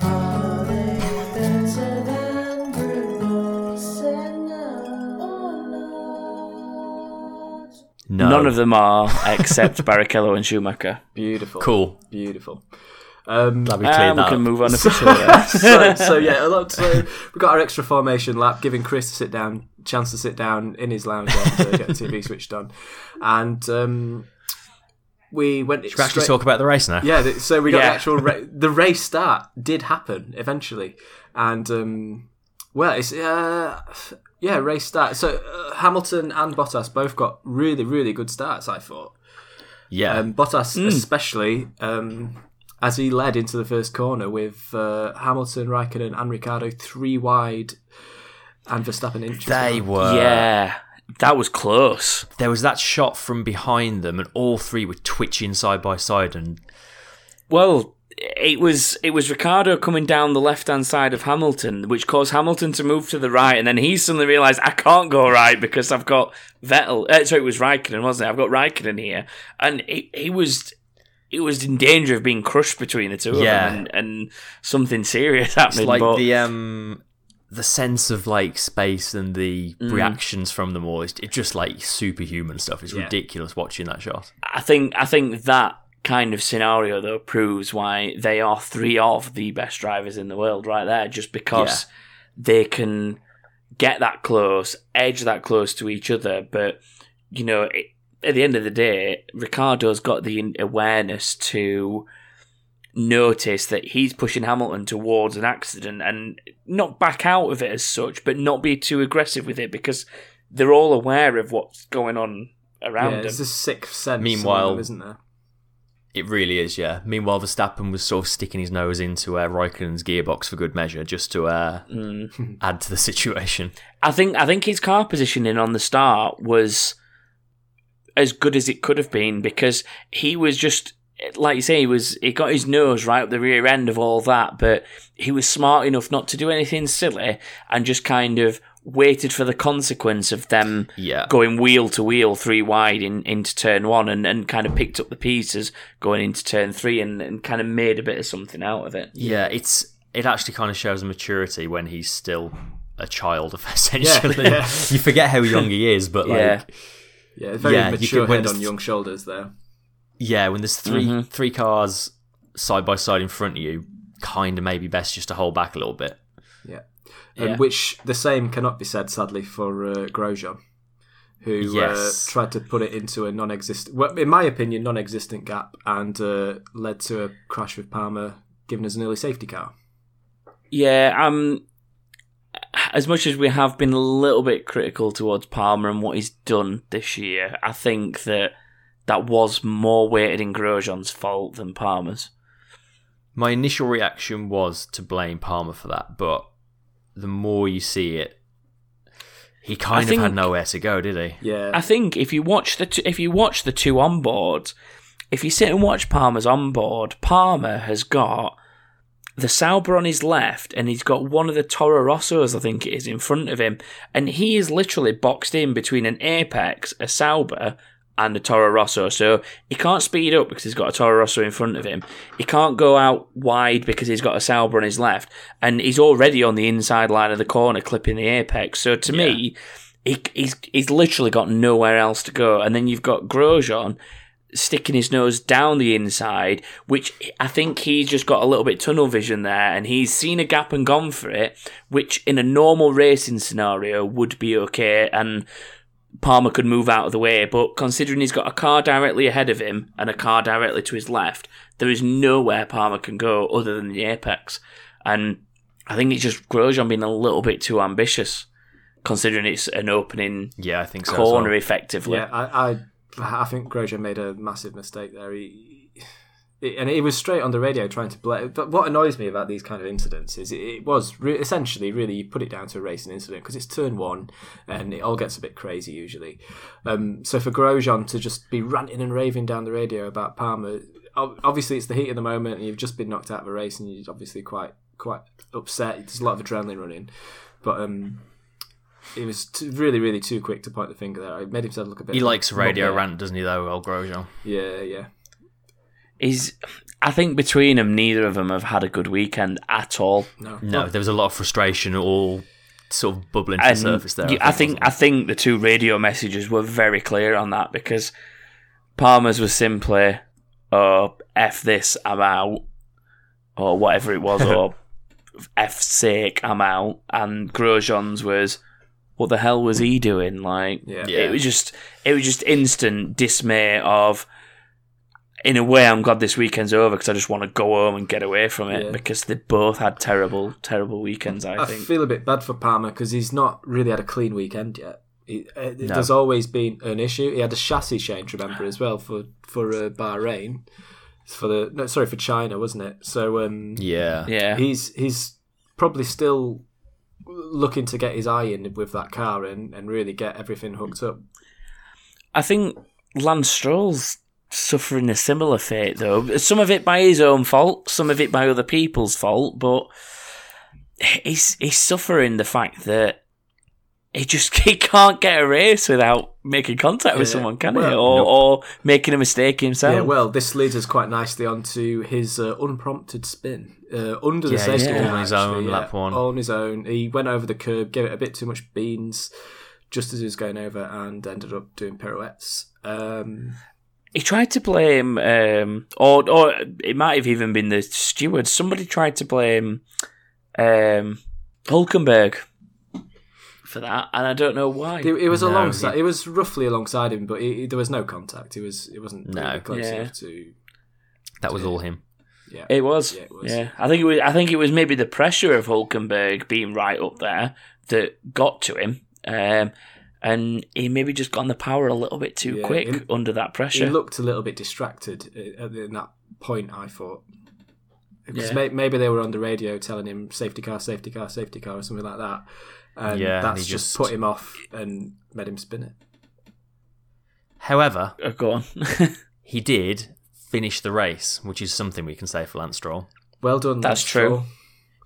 No, None of them are except Barrichello and Schumacher. Beautiful. Cool. Beautiful. Um, Glad we cleared And we can up. move on officially. so, so yeah, a lot. So we got our extra formation lap, giving Chris to sit down, chance to sit down in his lounge and uh, get the TV switched on, and um, we went. Should we actually talk about the race now? Yeah, th- so we got Yeah. the actual ra- the race start did happen eventually, and um, well, it's uh, yeah, race start. So uh, Hamilton and Bottas both got really, really good starts. I thought Yeah. um, Bottas Hmm. especially um, as he led into the first corner with uh, Hamilton, Raikkonen, and Ricciardo three wide, and Verstappen inches. they behind. were. yeah, that was close. There was that shot from behind them, and all three were twitching side by side. And Well, it was it was Ricciardo coming down the left hand side of Hamilton, which caused Hamilton to move to the right, and then he suddenly realised I can't go right because I've got Vettel. Uh, sorry, it was Raikkonen, wasn't it? I've got Raikkonen here, and he, he was. He was in danger of being crushed between the two Yeah. of them, and, and something serious it's like but the um the sense of like space and the reactions from them all, it's, it's just like superhuman stuff. It's Yeah. ridiculous watching that shot. I think I think that kind of scenario though proves why they are three of the best drivers in the world right there, just because they can get that close, edge that close to each other. But you know, it, at the end of the day, Ricciardo's got the awareness to notice that he's pushing Hamilton towards an accident and not back out of it as such, but not be too aggressive with it because they're all aware of what's going on around Yeah, them. there's a sixth sense. Meanwhile- them, isn't there? It really is, yeah. Meanwhile, Verstappen was sort of sticking his nose into uh, Raikkonen's gearbox for good measure, just to uh, add to the situation. I think I think his car positioning on the start was as good as it could have been because he was just like you say he was he got his nose right up the rear end of all that, but he was smart enough not to do anything silly and just kind of waited for the consequence of them Yeah. going wheel to wheel three wide in, into turn one and, and kind of picked up the pieces going into turn three and, and kind of made a bit of something out of it. Yeah, it's it actually kind of shows a maturity when he's still a child, essentially. yeah. you forget how young he is, but like, Yeah. Yeah, very Yeah, you mature could- when head on young shoulders there. yeah, when there's 3 mm-hmm. three cars side by side in front of you, kind of maybe best just to hold back a little bit. Yeah. Yeah. Which the same cannot be said, sadly, for uh, Grosjean, who Yes. uh, tried to put it into a non-existent, well, in my opinion, non-existent gap, and uh, led to a crash with Palmer, giving us an early safety car. Yeah, um, as much as we have been a little bit critical towards Palmer and what he's done this year, I think that that was more weighted in Grosjean's fault than Palmer's. My initial reaction was to blame Palmer for that, but the more you see it, he kind of think- had nowhere to go, did he? Yeah, I think if you watch the two, if you watch the two on board, if you sit and watch Palmer's on board, Palmer has got the Sauber on his left, and he's got one of the Toro Rossos, I think it is, in front of him, and he is literally boxed in between an Apex, a Sauber, and a Toro Rosso. So he can't speed up because he's got a Toro Rosso in front of him. He can't go out wide because he's got a Sauber on his left, and he's already on the inside line of the corner clipping the Apex. So to me, he, he's he's literally got nowhere else to go. And then you've got Grosjean sticking his nose down the inside, which I think he's just got a little bit tunnel vision there, and he's seen a gap and gone for it, which in a normal racing scenario would be okay, and Palmer could move out of the way. But considering he's got a car directly ahead of him and a car directly to his left, there is nowhere Palmer can go other than the apex, and I think it's just Grosjean being a little bit too ambitious. Considering it's an opening Yeah, I think so. corner, well. effectively. yeah. I, I, I think Grosjean made a massive mistake there. He, it, and it was straight on the radio trying to blame. But what annoys me about these kind of incidents is it, was re- essentially really you put it down to a racing incident because it's turn one and it all gets a bit crazy usually. Um, so for Grosjean to just be ranting and raving down the radio about Palmer, obviously it's the heat of the moment and you've just been knocked out of a race and you're obviously quite quite upset. There's a lot of adrenaline running, but um, it was t- really really too quick to point the finger there. It made himself look a bit. He likes radio rant, doesn't he, though, El Grosjean? Yeah, yeah. He's. I think between them, neither of them have had a good weekend at all. No, No, there was a lot of frustration all sort of bubbling to the surface there. you- I think I think the two radio messages were very clear on that because Palmer's was simply, "Oh, f this, I'm out," or whatever it was, or "f sake, I'm out," and Grosjean's was, "What the hell was he doing?" Like, Yeah. Yeah. it was just it was just instant dismay of. In a way, I'm glad this weekend's over because I just want to go home and get away from it Yeah. because they both had terrible, terrible weekends. I, I think. feel a bit bad for Palmer because he's not really had a clean weekend yet. He, uh, No. There's always been an issue. He had a chassis change, remember, as well for for uh, Bahrain, for the no, sorry for China, wasn't it? So um, Yeah. yeah, he's he's probably still looking to get his eye in with that car and, and really get everything hooked up. I think Lance Stroll's suffering a similar fate, though. Some of it by his own fault, some of it by other people's fault, but he's he's suffering the fact that he just he can't get a race without making contact with Yeah, someone, can he? Or, nope. or making a mistake himself. Yeah, well, this leads us quite nicely onto his uh, unprompted spin uh, under the Yeah, safety yeah. car. On his own, yeah, lap one. On his own, he went over the curb, gave it a bit too much beans, just as he was going over, and ended up doing pirouettes. Um, he tried to blame, um, or or it might have even been the steward. Somebody tried to blame um, Hulkenberg for that, and I don't know why. it, it was No, alongside. he- It was roughly alongside him, but he, he- there was no contact. It was. It wasn't No. really close Yeah. enough to. That was all him. Yeah. It was. Yeah, Yeah, it was. I think it was. I think it was maybe the pressure of Hulkenberg being right up there that got to him, um, and he maybe just got on the power a little bit too Yeah, quick it- under that pressure. he looked a little bit distracted uh, at- that point. I thought because Yeah. may, maybe they were on the radio telling him safety car, safety car, safety car, or something like that, and Yeah, and that's he just just- put him off and made him spin it. However, Oh, go on. he did finish the race, which is something we can say for Lance Stroll. Well done. That's Lance true. Stroll.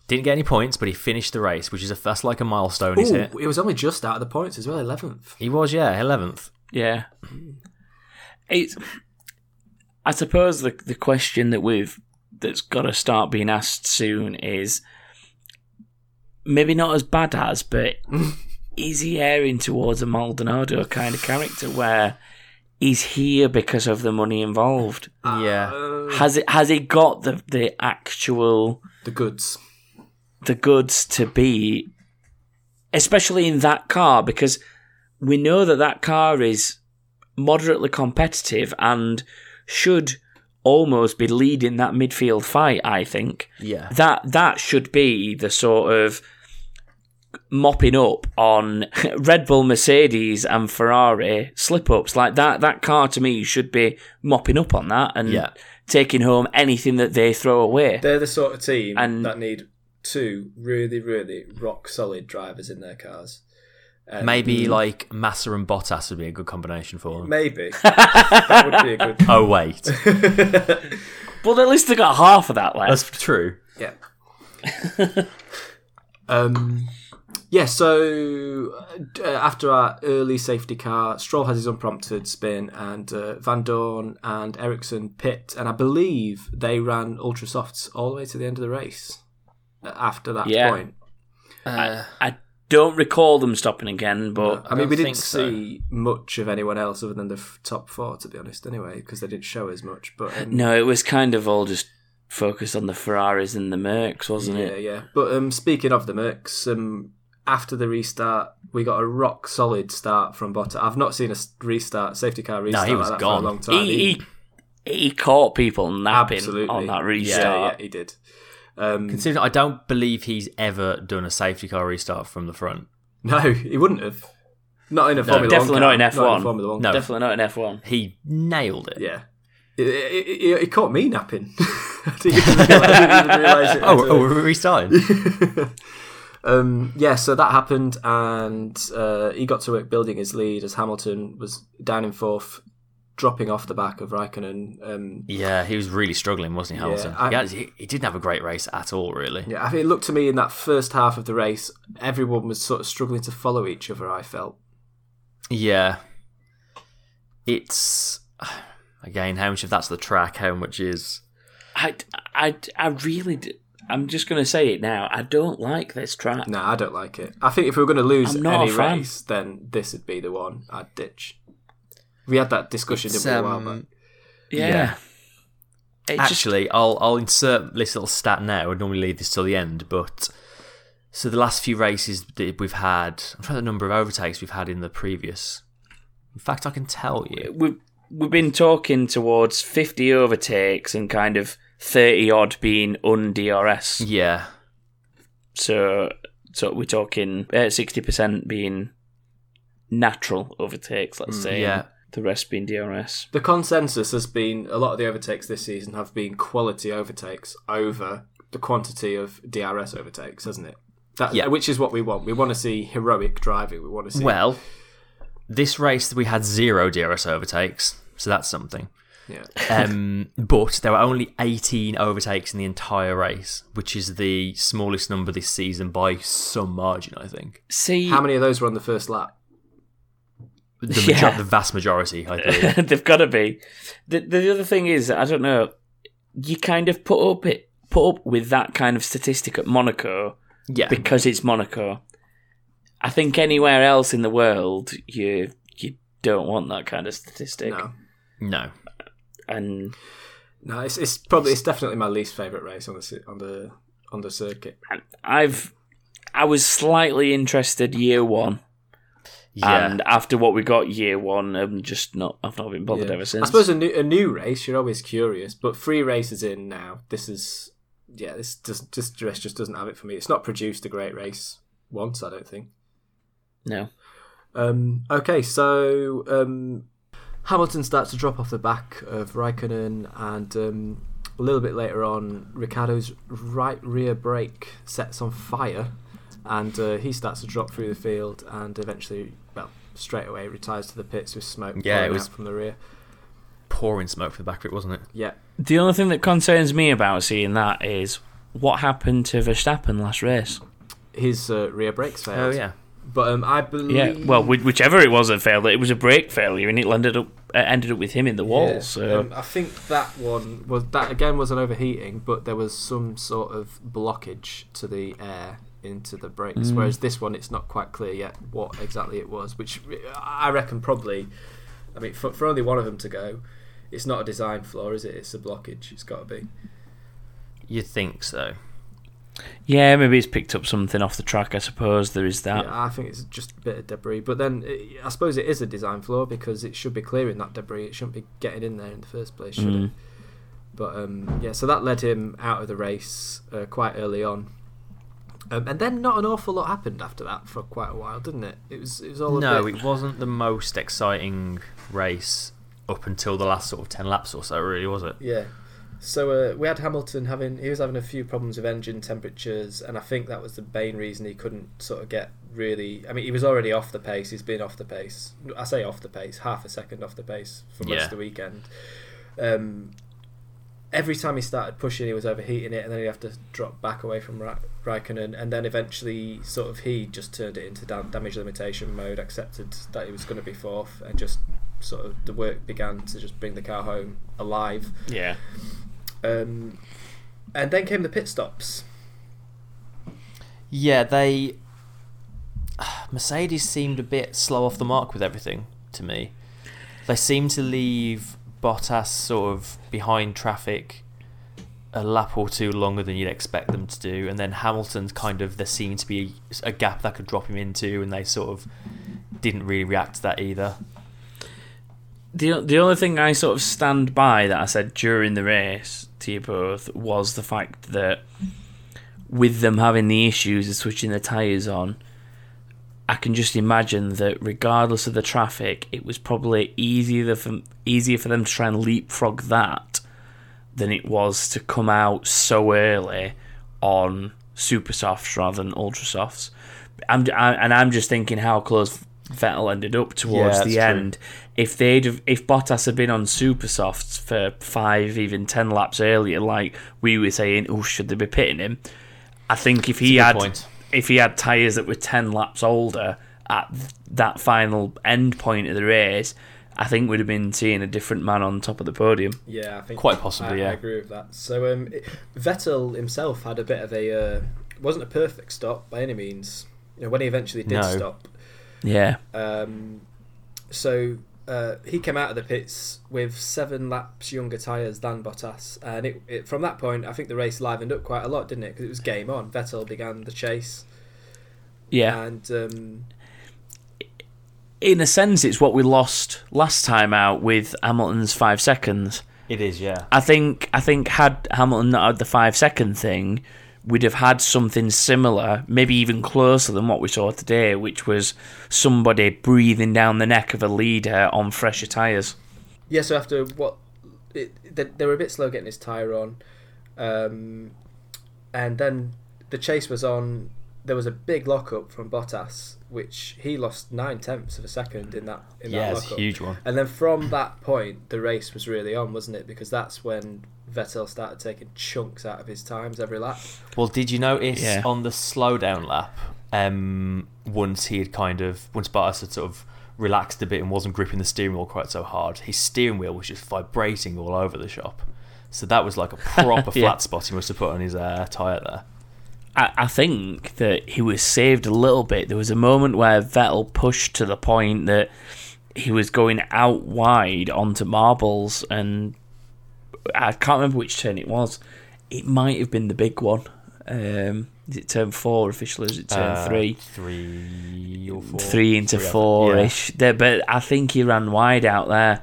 Didn't get any points, but he finished the race, which is a that's like a milestone. He's Ooh, hit. it was only just out of the points as well, eleventh. He was, yeah, eleventh. Yeah. It's I suppose the the question that we've that's gotta start being asked soon is maybe not as bad as, but is he erring towards a Maldonado kind of character where he's here because of the money involved? Yeah. Uh, Has it has he got the the actual the goods. The goods to be, especially in that car, because we know that that car is moderately competitive and should almost be leading that midfield fight. I think Yeah. that that should be the sort of mopping up on Red Bull, Mercedes, and Ferrari slip ups like that. That car to me should be mopping up on that and Yeah. taking home anything that they throw away. They're the sort of team And- that need two really, really rock solid drivers in their cars. Um, Maybe like Massa and Bottas would be a good combination for them. maybe that would be a good. Oh wait, Well, at least they got half of that left. that's true. Yeah. um, yeah, so uh, after our early safety car, Stroll has his unprompted spin, and uh, Vandoorne and Ericsson pit, and I believe they ran ultra softs all the way to the end of the race. After that Yeah. point, Uh, I don't recall them stopping again, but I mean, don't we didn't think so. see much of anyone else other than the f- top four, to be honest. Anyway, because they didn't show as much. But um, no, it was kind of all just focused on the Ferraris and the Mercs, wasn't yeah, it? yeah. Yeah. But um, speaking of the Mercs, um, after the restart, we got a rock solid start from Bottas. I've not seen a restart, safety car restart he was like that gone. for a long time. He, he he caught people napping absolutely on that Yeah, restart. yeah, he did. Um, considering I don't believe he's ever done a safety car restart from the front. no, he wouldn't have. Not in a Formula definitely One not in Not F1. Formula One. No. Definitely not in F one. He nailed it. Yeah. It, it, it, it caught me napping. I didn't even realise, I didn't even realise it. Oh, oh, we're restarting. um, yeah, so that happened, and uh, he got to work building his lead as Hamilton was down in fourth, dropping off the back of Raikkonen. Um, yeah, he was really struggling, wasn't he, Hamilton? I- he, had- he, he didn't have a great race at all, really. yeah, I think it looked to me in that first half of the race, everyone was sort of struggling to follow each other. I felt. Yeah. It's again how much of that's the track, how much is I, I, I really. d- I'm just going to say it now. I don't like this track. No, I don't like it. I think if we were going to lose any race, then this would be the one I'd ditch. We had that discussion It's, didn't we, a while um, back? Yeah. Yeah. It just- Actually, I'll I'll insert this little stat now. I'd normally leave this till the end, but so the last few races that we've had, I'm trying the number of overtakes we've had in the previous. In fact, I can tell you. we've we've been talking towards 50 overtakes and kind of 30 odd being un DRS. Yeah, So so we're talking uh, 60% being natural overtakes, let's say. yeah. And The rest being DRS. The consensus has been a lot of the overtakes this season have been quality overtakes over the quantity of DRS overtakes, hasn't it? That, Yeah. Which is what we want. We want to see heroic driving. We want to see. Well, this race we had zero DRS overtakes, so that's something. Yeah. Um, but there were only 18 overtakes in the entire race, which is the smallest number this season by some margin, I think. See, How many of those were on the first lap? The, major- Yeah. the vast majority, I believe. they've got to be. The, the other thing is, I don't know. You kind of put up it put up with that kind of statistic at Monaco yeah. because it's Monaco. I think anywhere else in the world, you you don't want that kind of statistic. No. no. And No, it's, it's probably it's definitely my least favorite race on the on the on the circuit. I've I was slightly interested year one, Yeah. and after what we got year one, I'm just not. I've not been bothered Yeah. ever since. I suppose a new a new race, you're always curious, but three races in now, this is yeah, this just this just doesn't have it for me. It's not produced a great race once, I don't think. no. Um, okay, so um, Hamilton starts to drop off the back of Raikkonen, and um, a little bit later on, Ricciardo's right rear brake sets on fire, and uh, he starts to drop through the field, and eventually, straight away retires to the pits with smoke Yeah, it pouring was- out from the rear. Pouring smoke from the back of it, wasn't it? Yeah, The only thing that concerns me about seeing that is what happened to Verstappen last race. his uh, rear brakes failed. Oh, yeah. but um, I believe Yeah, well, whichever it was that failed, it was a brake failure, and it ended up uh, ended up with him in the wall. Yeah, So um, I think that one was that again was an overheating, but there was some sort of blockage to the air into the brakes. Mm. Whereas this one, it's not quite clear yet what exactly it was. Which I reckon probably, I mean, for, for only one of them to go, it's not a design flaw, is it? It's a blockage. It's got to be. You'd think so. yeah, maybe he's picked up something off the track. I suppose there is that. Yeah, I think it's just a bit of debris. But then it, I suppose it is a design flaw because it should be clearing that debris. It shouldn't be getting in there in the first place, should Mm. it? But um, yeah, so that led him out of the race uh, quite early on. Um, and then not an awful lot happened after that for quite a while, didn't it? It was it was all a No, bit, it wasn't the most exciting race up until the last sort of 10 laps or so, really, was it? yeah. So uh, we had Hamilton having he was having a few problems with engine temperatures, and I think that was the main reason he couldn't sort of get really. I mean, he was already off the pace. He's been off the pace. I say off the pace, half a second off the pace for most Yeah. of the weekend. Um, every time he started pushing, he was overheating it, and then he'd have to drop back away from Ra- Raikkonen, and then eventually, sort of, he just turned it into dam- damage limitation mode, accepted that he was going to be fourth, and just sort of the work began to just bring the car home alive. Yeah. Um, and then came the pit stops. Yeah, they. Mercedes seemed a bit slow off the mark with everything to me. They seemed to leave Bottas sort of behind traffic a lap or two longer than you'd expect them to do, and then Hamilton's kind of there seemed to be a gap that could drop him into, and they sort of didn't really react to that either. The the only thing I sort of stand by that I said during the race to you both was the fact that with them having the issues of switching the tyres on, I can just imagine that regardless of the traffic, it was probably easier for easier for them to try and leapfrog that than it was to come out so early on super softs rather than ultra softs. I'm I, and I'm just thinking how close Vettel ended up towards Yeah, the true. end. If they'd have, if Bottas had been on super softs for five, even ten laps earlier, like we were saying, oh, should they be pitting him? I think if he had point. If he had tyres that were ten laps older at that final end point of the race, I think we'd have been seeing a different man on top of the podium. Yeah, I think Quite possibly, I, yeah. I agree with that. So um, it- Vettel himself had a bit of a uh, wasn't a perfect stop by any means. You know, when he eventually did No. stop, Yeah, Um, so uh, he came out of the pits with seven laps younger tyres than Bottas, and it, it, from that point, I think the race livened up quite a lot, didn't it? Because it was game on. Vettel began the chase, yeah. and um, In a sense, it's what we lost last time out with Hamilton's five seconds. It is, yeah. I think I think had Hamilton not had the five second thing, we'd have had something similar, maybe even closer than what we saw today, which was somebody breathing down the neck of a leader on fresher tyres. yeah. So after what, it, they, were a bit slow getting his tyre on, um, and then the chase was on. there was a big lockup from Bottas, which he lost nine tenths of a second in that in Yeah, that it's a huge one. And then from that point, the race was really on, wasn't it? Because that's when Vettel started taking chunks out of his times every lap. Well, did you notice Yeah. on the slowdown lap, um, once he had kind of, once Bottas had sort of relaxed a bit and wasn't gripping the steering wheel quite so hard, his steering wheel was just vibrating all over the shop. So that was like a proper Yeah. flat spot he must have put on his uh, tyre there. I, I think that he was saved a little bit. There was a moment where Vettel pushed to the point that he was going out wide onto marbles, and I can't remember which turn it was. It might have been the big one. Um, is it turn four officially? Or is it turn Uh, three? Three or four? three into Three, I think. four Yeah. ish. There, but I think he ran wide out there,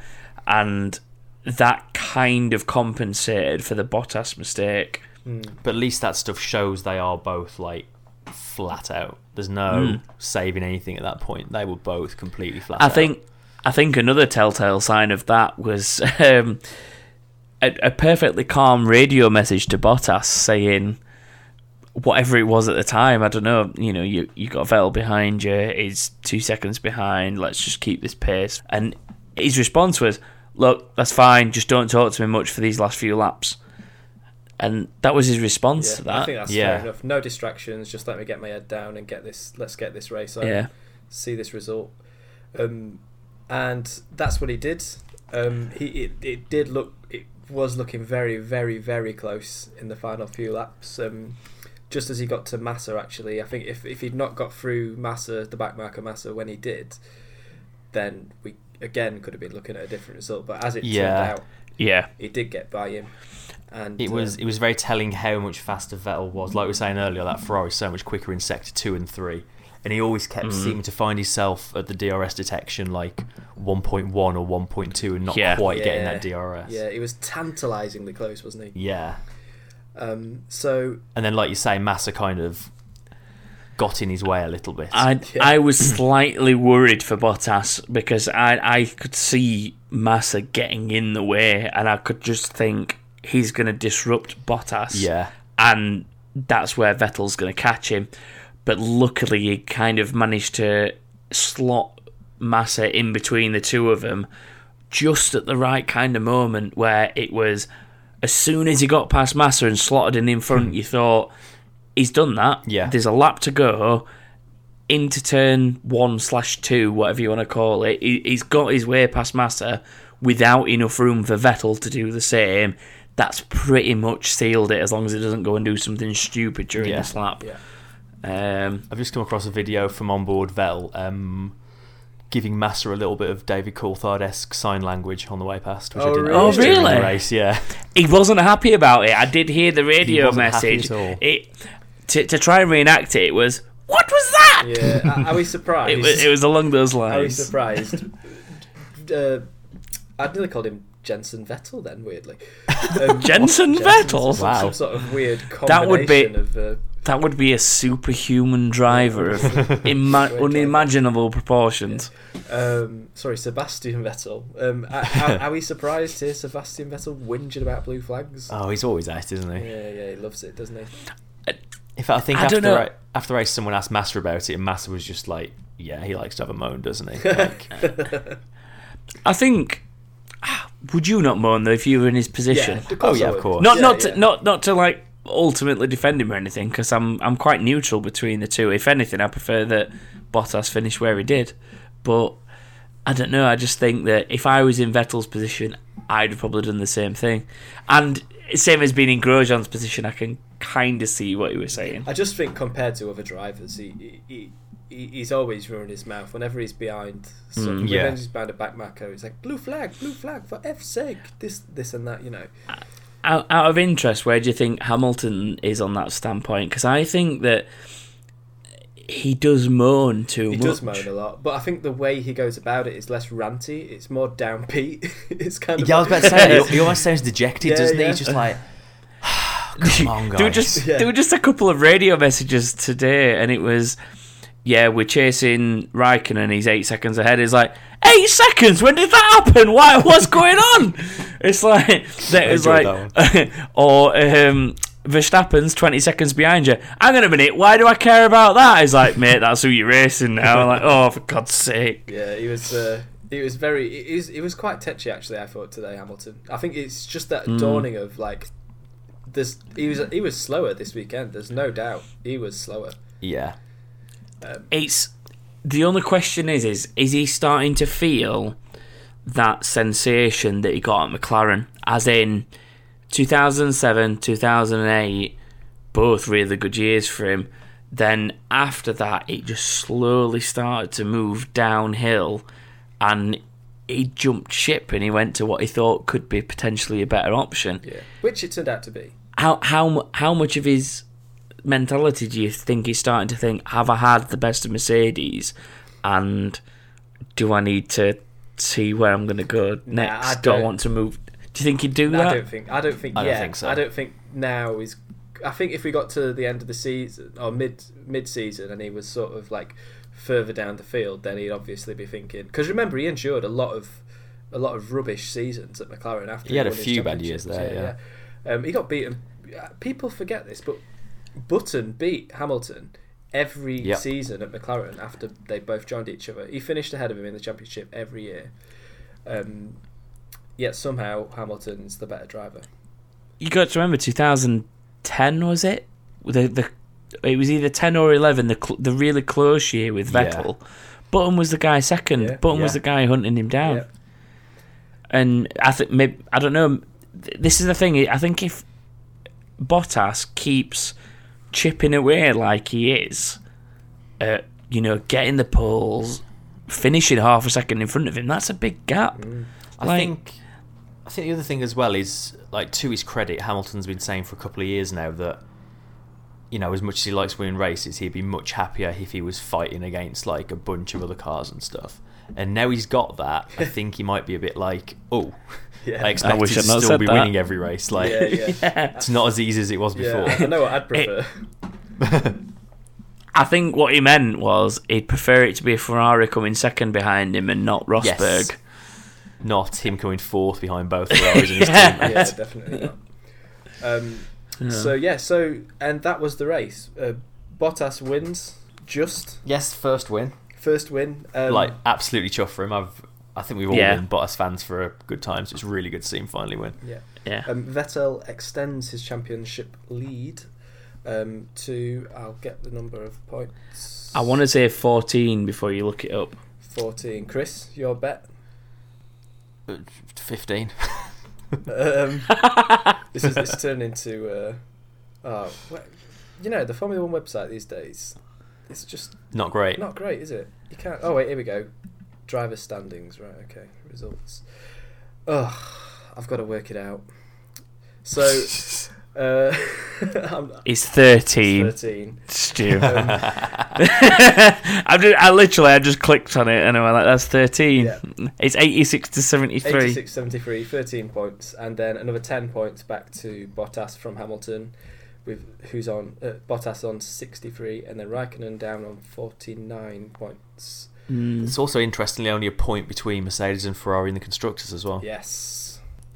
and that kind of compensated for the Bottas mistake. But at least that stuff shows they are both like flat out. There's no Mm. saving anything at that point. They were both completely flat I out. think I think another telltale sign of that was um, a, a perfectly calm radio message to Bottas saying whatever it was at the time. I don't know. You know, you you got Vettel behind you. He's two seconds behind. Let's just keep this pace. And his response was, "Look, that's fine. Just don't talk to me much for these last few laps." And that was his response Yeah, to that. I think that's Yeah. fair enough. No distractions. Just let me get my head down and get this. Let's get this race on. yeah. See this result. Um, and that's what he did. Um, he it, it did look. It was looking very, very, very close in the final few laps. Um, just as he got to Massa, actually, I think if if he'd not got through Massa, the back marker Massa, when he did, then we again could have been looking at a different result. But as it Yeah. turned out, Yeah. he did get by him. And It was um, it was very telling how much faster Vettel was. Like we were saying earlier, that Ferrari was so much quicker in sector two and three, and he always kept Mm. seeming to find himself at the DRS detection like 1.1 or 1.2 and not Yeah. quite getting that DRS. Yeah, he was tantalisingly close, wasn't he? Yeah. Um, so And then, like you say, Massa kind of got in his way a little bit. I Yeah. I was slightly worried for Bottas because I I could see Massa getting in the way, and I could just think he's going to disrupt Bottas. yeah. and that's where Vettel's going to catch him. But luckily, he kind of managed to slot Massa in between the two of them, just at the right kind of moment where it was. As soon as he got past Massa and slotted in in front, hmm. you thought he's done that. Yeah. there's a lap to go into turn one slash two, whatever you want to call it. He, he's got his way past Massa without enough room for Vettel to do the same. That's pretty much sealed it as long as he doesn't go and do something stupid during Yeah. this lap. yeah, Um, I've just come across a video from onboard Vettel um, giving Massa a little bit of David Coulthard esque sign language on the way past, which I Oh, didn't really? Oh, during the really? race. Yeah. he wasn't happy about it. I did hear the radio wasn't happy message. at all. It to, to try and reenact it, it was what was that? yeah. Are- Are we surprised? It was, it was along those lines. Are we surprised? uh, I'd nearly called him Jensen Vettel then, weirdly. Um, Jensen Vettel? Wow. some sort of weird That would be- of. Uh, That would be a superhuman driver of imma- unimaginable proportions. um, sorry, Sebastian Vettel. Um, are, are, are we surprised here, Sebastian Vettel whinging about blue flags? Oh, he's always at, isn't he? Yeah, yeah, he loves it, doesn't he? In fact, I think I after, don't know. the after the race, someone asked Massa about it, and Massa was just like, yeah, he likes to have a moan, doesn't he? Like, I think. Would you not moan though if you were in his position? of course Oh, yeah, of course. Not Yeah, not yeah. To, not not to like ultimately defend him or anything because I'm I'm quite neutral between the two. If anything, I prefer that Bottas finished where he did. But I don't know. I just think that if I was in Vettel's position, I'd have probably done the same thing. And same as being in Grosjean's position, I can kind of see what he was saying. I just think compared to other drivers, he, he, he he's always running his mouth whenever he's behind. So Mm, yeah. whenever he's behind a back marker, he's like blue flag, blue flag for F's sake. This, this, and that. You know. Out, out of interest, where do you think Hamilton is on that standpoint? Because I think that he does moan too He much. does moan a lot, but I think the way he goes about it is less ranty. It's more downbeat. it's kind of. yeah, I was about to say, he, he almost sounds dejected, Yeah, doesn't he? He's just like, come on, guys. There were just Yeah. there were just a couple of radio messages today, and it was, yeah, we're chasing Raikkonen. He's eight seconds ahead. He's like eight seconds. When did that happen? Why? What's going on? It's like that was enjoyed like, or um, Verstappen's 20 seconds behind you. Hang on a minute, why do I care about that? He's like, mate, that's who you're racing now. I'm like, oh, for God's sake. Yeah, he was. Uh, he was very. It was, it was quite touchy actually. I thought today, Hamilton. I think it's just that Mm. dawning of like, this. He was. He was slower this weekend. There's no doubt. He was slower. Yeah. Um, it's the only question is is is he starting to feel that sensation that he got at McLaren as in 2007 2008 both really good years for him then after that it just slowly started to move downhill and he jumped ship and he went to what he thought could be potentially a better option Yeah, which it turned out to be. how how how much of his mentality do you think he's starting to think? Have I had the best of Mercedes, and do I need to see where I'm going to go next? I do I don't. want to move? Do you think he'd do I that? don't think. I don't think. I don't think so. I don't think now is. I think if we got to the end of the season or mid mid season and he was sort of like further down the field, then he'd obviously be thinking. Because remember, he endured a lot of a lot of rubbish seasons at McLaren after He had a few bad years there, yeah. Um, he got beaten. People forget this, but Button beat Hamilton every Yep. season at McLaren after they both joined each other. He finished ahead of him in the championship every year. Um, yet somehow Hamilton's the better driver. You got to remember 2010 was it? The the it was either 10 or 11. The cl- the really close year with Yeah. Vettel. Button was the guy second. Yeah. Button was the guy hunting him down. Yeah. And I think maybe I don't know. This is the thing. I think if Bottas keeps chipping away like he is, uh, you know, getting the poles, finishing half a second in front of him, that's a big gap. I Like- think I think the other thing as well is like to his credit, Hamilton's been saying for a couple of years now that you know, as much as he likes winning races, he'd be much happier if he was fighting against like a bunch of other cars and stuff. And now he's got that, I think he might be a bit like, oh, Yeah. I expect wish to still be that. winning every race. Like, Yeah, yeah, it's not as easy as it was yeah. before. I know what I'd prefer. I think what he meant was he'd prefer it to be a Ferrari coming second behind him and not Rosberg. Yes. Not him coming fourth behind both Ferraris and his Yeah. teammate. yeah, definitely not. Um, So yeah, so and that was the race. Uh, Bottas wins, just Yes, first win. first win. Um, like absolutely chuffed for him. I've I think we've all Yeah. been Bottas fans for a good time, so it's really good to see him finally win. yeah. Yeah. Um, Vettel extends his championship lead um, to I'll get the number of points. I want to say 14 before you look it up. fourteen. Chris, your bet. Uh, Fifteen. Um, this is this turned into uh, oh, you know the Formula One website these days. It's just Not great. not great, is it? You can't. Oh wait, here we go. Driver standings. Right. Okay. Results. Oh, I've got to work it out. So, uh, I'm It's 13. thirteen. Stu. I, just, I literally I just clicked on it and I went like that's 13. Yeah. It's 86 to 73. 86, 73, 13 points, and then another 10 points back to Bottas from Hamilton, with who's on uh, Bottas on 63, and then Raikkonen down on 49 points. Mm. It's also interestingly only a point between Mercedes and Ferrari in the constructors as well. Yes,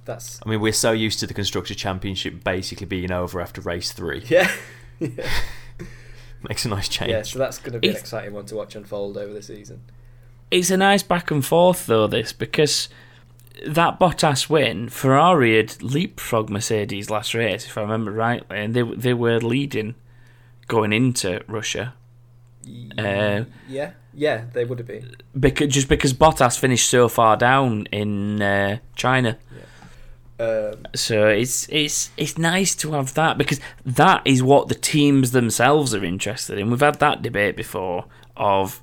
that's I mean, we're so used to the constructor championship basically being over after race three. yeah, yeah, Makes a nice change. yeah. So that's going to be an exciting one to watch unfold over the season. It's a nice back and forth though this because that Bottas win, Ferrari had leapfrogged Mercedes last race if I remember rightly, and they they were leading going into Russia. Uh, Yeah, yeah, they would have been. because just because Bottas finished so far down in uh, China. Um, So it's it's it's nice to have that because that is what the teams themselves are interested in. We've had that debate before of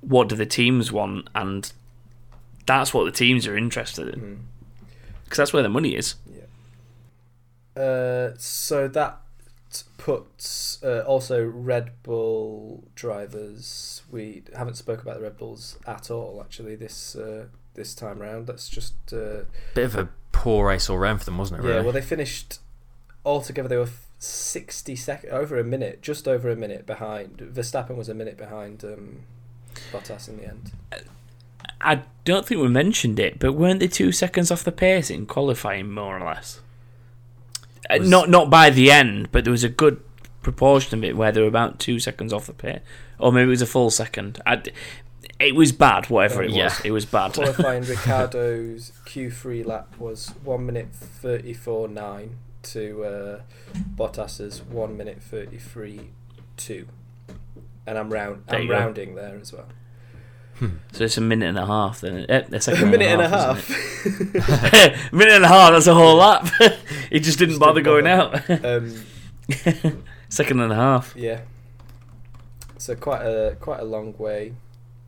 what do the teams want, and that's what the teams are interested in hmm. because that's where the money is. Uh, so that puts uh, also Red Bull drivers. We haven't spoke about the Red Bulls at all actually this uh, this time round. That's just uh, Bit of a poor race all round for them, wasn't it? yeah. Well, they finished altogether. They were sixty second over a minute, just over a minute behind. Verstappen was a minute behind um, Bottas in the end. I don't think we mentioned it, but weren't they two seconds off the pace in qualifying, more or less? Uh, was- not not by the end, but there was a good proportion of it where they were about two seconds off the pace, or maybe it was a full second. I d it was bad, whatever it Yeah. was. It was bad. Qualifying Ricciardo's Q3 lap was 1 minute 34 9 to uh, Bottas's 1 minute 33 2. And I'm round There I'm you go. rounding there as well. so it's a minute and a half. Then eh, a A minute and a isn't half. it? a minute and a half. That's a whole lap. he just didn't Just bother didn't going out. um, second and a half. yeah. So quite a quite a long way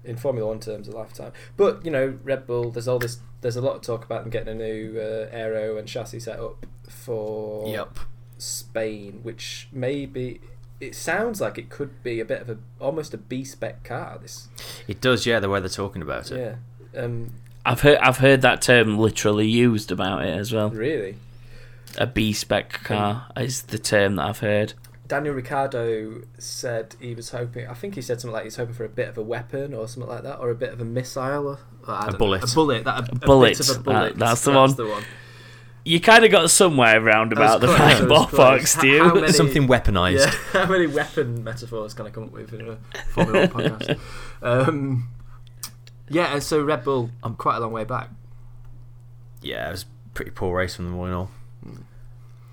in Formula One terms, a lifetime. But you know, Red Bull. There's all this. There's a lot of talk about them getting a new uh, aero and chassis set up for Yep. Spain, which maybe it sounds like it could be a bit of a almost a B spec car. This, It does, yeah, the way they're talking about it. yeah, um, I've heard I've heard that term literally used about it as well. really. A B spec car is the term that I've heard. Daniel Ricciardo said he was hoping. I think he said something like he's hoping for a bit of a weapon or something like that, or a bit of a missile. Or, I don't know, bullet. A bullet. That, a, a bullet, a bullet. that- that's the one. the one. You kind of got somewhere round about the close, right I was ballpark, How- Stu. how many- Something weaponized. Yeah, how many weapon metaphors can I come up with in a Formula One podcast? Um, yeah, and so Red Bull, I'm quite a long way back. Yeah, it was a pretty poor race from them all in all.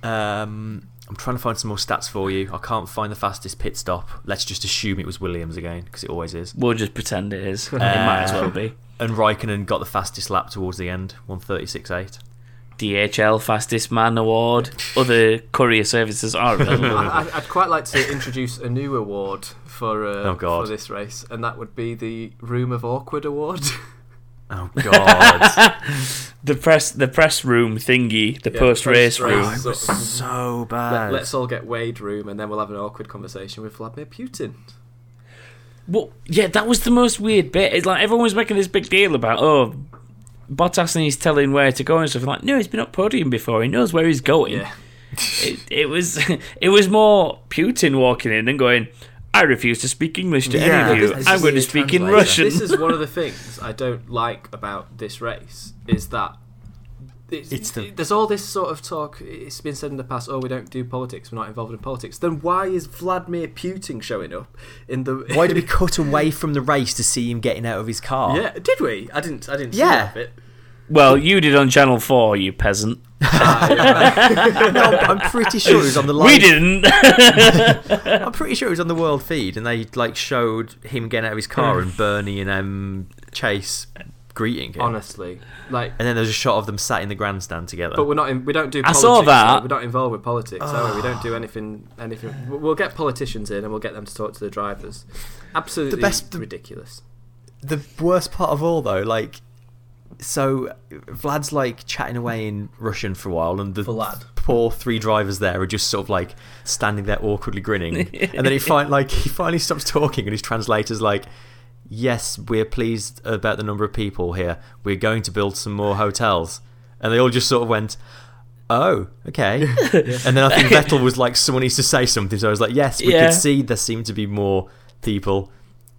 Um, I'm trying to find some more stats for you. I can't find the fastest pit stop. Let's just assume it was Williams again, because it always is. We'll just pretend it is. it might as well be. And Raikkonen got the fastest lap towards the end, 136.8. DHL Fastest Man Award. Other courier services are available. I, I'd quite like to introduce a new award for uh, Oh, God. for this race, and that would be the Room of Awkward Award. Oh, God. the press, the press room thingy, the Yeah, post race room. Oh, it so bad. Let, us all get Wade room, and then we'll have an awkward conversation with Vladimir Putin. Well, yeah, that was the most weird bit. It's like everyone was making this big deal about oh, Bottas and he's telling where to go and stuff. Like, no, he's been up podium before. He knows where he's going. Yeah, It, it was it was more Putin walking in and going, I refuse to speak English to Yeah, any of you. I'm going to the speak in. Russian. this is one of the things I don't like about this race is that it's, It's the- there's all this sort of talk. It's been said in the past. Oh, we don't do politics. We're not involved in politics. Then why is Vladimir Putin showing up in the? Why did we cut away from the race to see him getting out of his car? Yeah, did we? I didn't. I didn't. Yeah. See that bit. well, you did on Channel Four, you peasant. Ah, yeah. No, I'm pretty sure it was on the live. We didn't. I'm pretty sure it was on the world feed, and they like showed him getting out of his car and Bernie and um, Chase greeting him. Honestly, like. And then there's a shot of them sat in the grandstand together. But we're not. In, we don't do. I saw that. though. We're not involved with politics. are we? we don't do anything. Anything. We'll we'll get politicians in and we'll get them to talk to the drivers. Absolutely the best- the- ridiculous. the worst part of all, though, like, so Vlad's like chatting away in Russian for a while, and the Vlad. poor three drivers there are just sort of like standing there awkwardly grinning, and then he find like he finally stops talking, and his translator's like. Yes, we're pleased about the number of people here. We're going to build some more hotels. And they all just sort of went, Oh, okay. And then I think Vettel was like, Someone needs to say something. So I was like, Yes, we Yeah. could see there seemed to be more people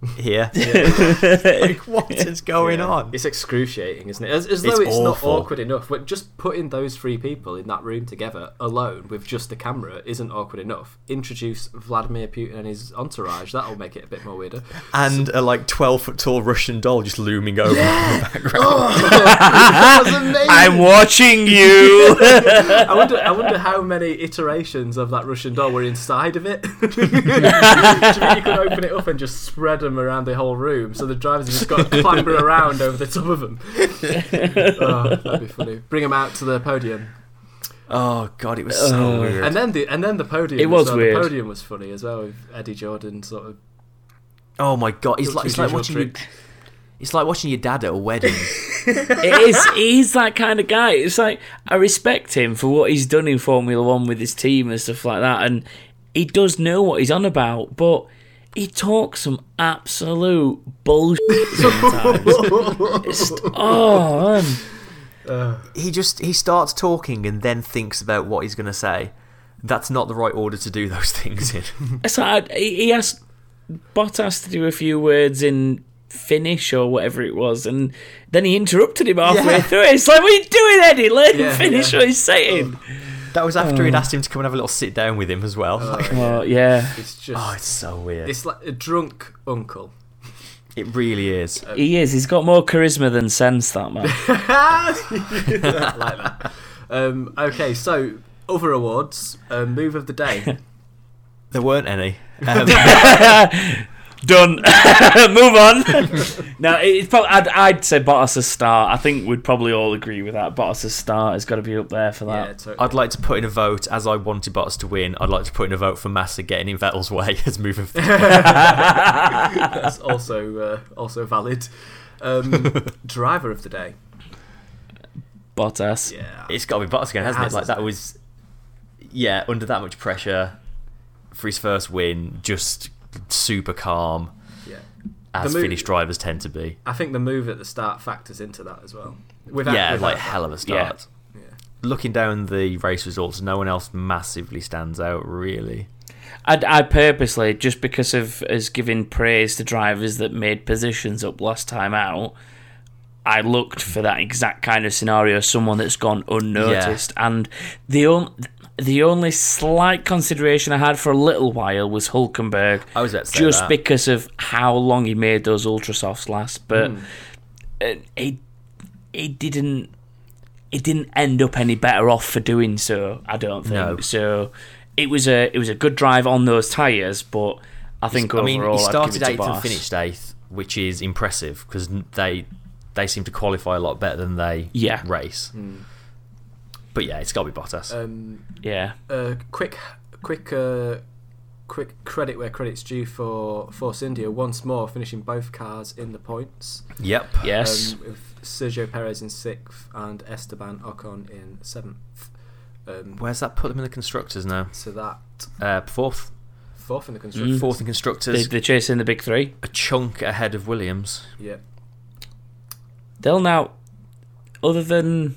here. like, what is going Yeah. on? It's excruciating, isn't it? As, as though It's it's, not awkward enough. But just putting those three people in that room together alone with just the camera isn't awkward enough. Introduce Vladimir Putin and his entourage. That'll make it a bit more weirder. And a like 12 foot tall Russian doll just looming over in the background. Oh, amazing. I'm watching you. I wonder. I wonder how many iterations of that Russian doll were inside of it. Do you think you could open it up and just spread them around the whole room, so the drivers have just got to clamber around over the top of them? oh, that'd be funny. Bring them out to the podium, Oh, God, it was so Uh, weird. and then the and then the podium. It was as well. weird. The podium was funny as well with Eddie Jordan sort of. oh, my God. It's like, his it's like usual watching you. trick. It's like watching your dad at a wedding. it is. He's that kind of guy. It's like I respect him for what he's done in Formula One with his team and stuff like that, and he does know what he's on about, but. He talks some absolute bullshit sometimes. It's, oh man. Uh, he just he starts talking and then thinks about what he's going to say. That's not the right order to do those things in. It's like he he asked Bottas to do a few words in Finnish or whatever it was, and then he interrupted him halfway Yeah. through. it. It's like, what are you doing, Eddie? Let him Yeah, finish yeah. what he's saying. That was after he'd asked him to come and have a little sit down with him as well. Like, Well, yeah, It's just. oh, it's so weird. it's like a drunk uncle. It really is. he is. He's got more charisma than sense. That man. Like that. Um, okay, so other awards. Um, move of the day. There weren't any. Um, Done. Move on. now, it's probably, I'd, I'd say Bottas' start. I think we'd probably all agree with that. Bottas' a star has got to be up there for that. yeah, totally. I'd like to put in a vote, as I wanted Bottas to win, I'd like to put in a vote for Massa getting in Vettel's way as move of That's also uh, also valid. Um, driver of the day. Bottas. Yeah. It's got to be Bottas again, hasn't It has, it? Like that hasn't was, yeah, under that much pressure for his first win, just super calm, Yeah. as The mo- Finnish drivers tend to be. I think the move at the start factors into that as well. Without, yeah, without like that. hell of a start. Yeah. Looking down the race results, no one else massively stands out, really. I, I purposely, just because of us giving praise to drivers that made positions up last time out, I looked for that exact kind of scenario, someone that's gone unnoticed. And the on, the only slight consideration I had for a little while was Hulkenberg, I was about to say just that. because of how long he made those ultra softs last. But uh, he he didn't it didn't end up any better off for doing so. I don't think No. so. It was a it was a good drive on those tires, but I think I mean, overall he I'd started give it eighth and finished eighth, which is impressive because they they seem to qualify a lot better than they Yeah. race. But yeah, it's got to be Bottas. Um, Yeah, uh, quick, quick, uh, quick credit where credit's due for Force India once more finishing both cars in the points. yep. yes. Um, with Sergio Perez in sixth and Esteban Ocon in seventh. Um, Where's that put them in the constructors now? so that Uh, fourth, fourth in the construction. fourth in they, constructors, they're chasing the big three. a chunk ahead of Williams. Yeah. They'll now, other than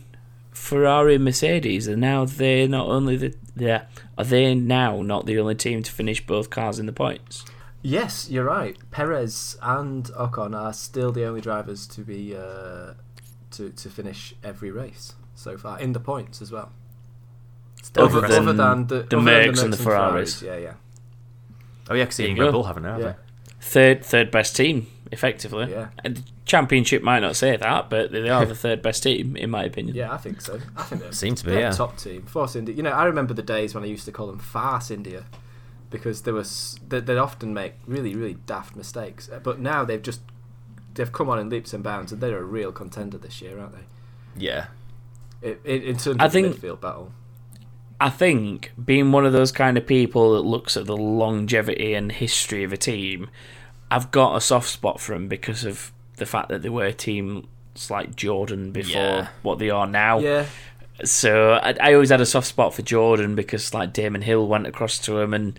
Ferrari and Mercedes, are now they not only the yeah are they now not the only team to finish both cars in the points? Yes, you're right. Perez and Ocon are still the only drivers to be uh, to to finish every race so far in the points as well. Still Other than other than the, the Mercs and the Ferraris. Yeah, yeah, oh yeah, because There even you Red go. Bull haven't, have yeah. Third third best team effectively. Yeah. And the championship might not say that, but they are the third best team in my opinion. Yeah, I think so. I think they're, Seem to be, they're yeah. top team. Force India. You know, I remember the days when I used to call them Farce India because there was they, they'd often make really really daft mistakes. Uh, But now they've just they've come on in leaps and bounds and they're a real contender this year, aren't they? Yeah. It, it, in terms I of think- midfield battle. I think being one of those kind of people that looks at the longevity and history of a team, I've got a soft spot for them because of the fact that they were teams like Jordan before Yeah. what they are now. Yeah, So I, I always had a soft spot for Jordan because like Damon Hill went across to him and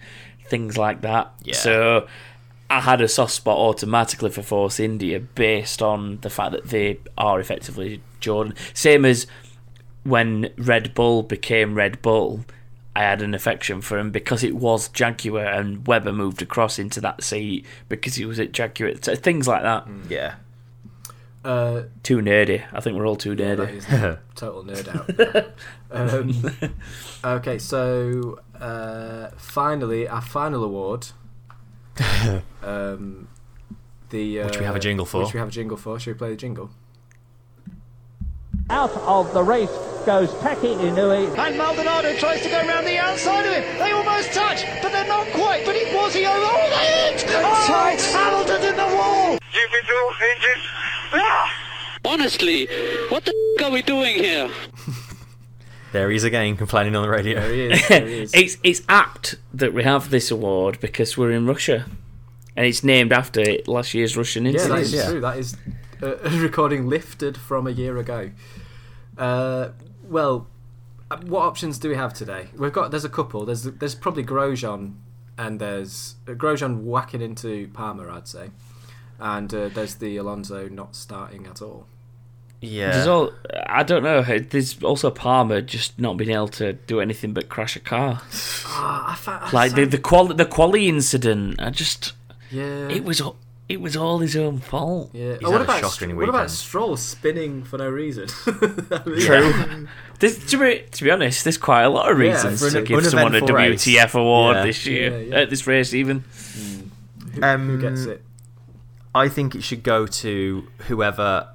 things like that. Yeah. So I had a soft spot automatically for Force India based on the fact that they are effectively Jordan. Same as when Red Bull became Red Bull. I had an affection for him because it was Jaguar and Webber moved across into that seat because he was at Jaguar. So things like that. Yeah. uh, Too nerdy. I think we're all too nerdy. is a total nerd out. um, okay, so uh, finally, our final award. um, the uh, Which we have a jingle for. Which we have a jingle for. Should we play the jingle? Out of the race goes Taki Inoue. And Maldonado tries to go around the outside of him. They almost touch, but they're not quite. But it was he over. Oh, they hit! Oh, Hamilton's in the wall. Honestly, what the f- are we doing here? There he is again, complaining on the radio. There he is. There he is. it's it's apt that we have this award because we're in Russia, and it's named after last year's Russian yeah, that incident. is true. That is uh, a recording lifted from a year ago. Uh, well, uh, what options do we have today? We've got there's a couple. There's there's probably Grosjean and there's uh, Grosjean whacking into Palmer, I'd say, and uh, there's the Alonso not starting at all. Yeah. There's all I don't know. There's also Palmer just not being able to do anything but crash a car. Ah, I fa- Like the the quali the quali incident. I just yeah, it was it was all his own fault. Yeah. He's Oh, what had a about shocking what about. Stroll spinning for no reason? True. There's, to, be, to be honest, there's quite a lot of reasons for to an give someone a uneventful race. WTF award Yeah. this year, Yeah, yeah. at this race even. Who, Um, who gets it? I think it should go to whoever,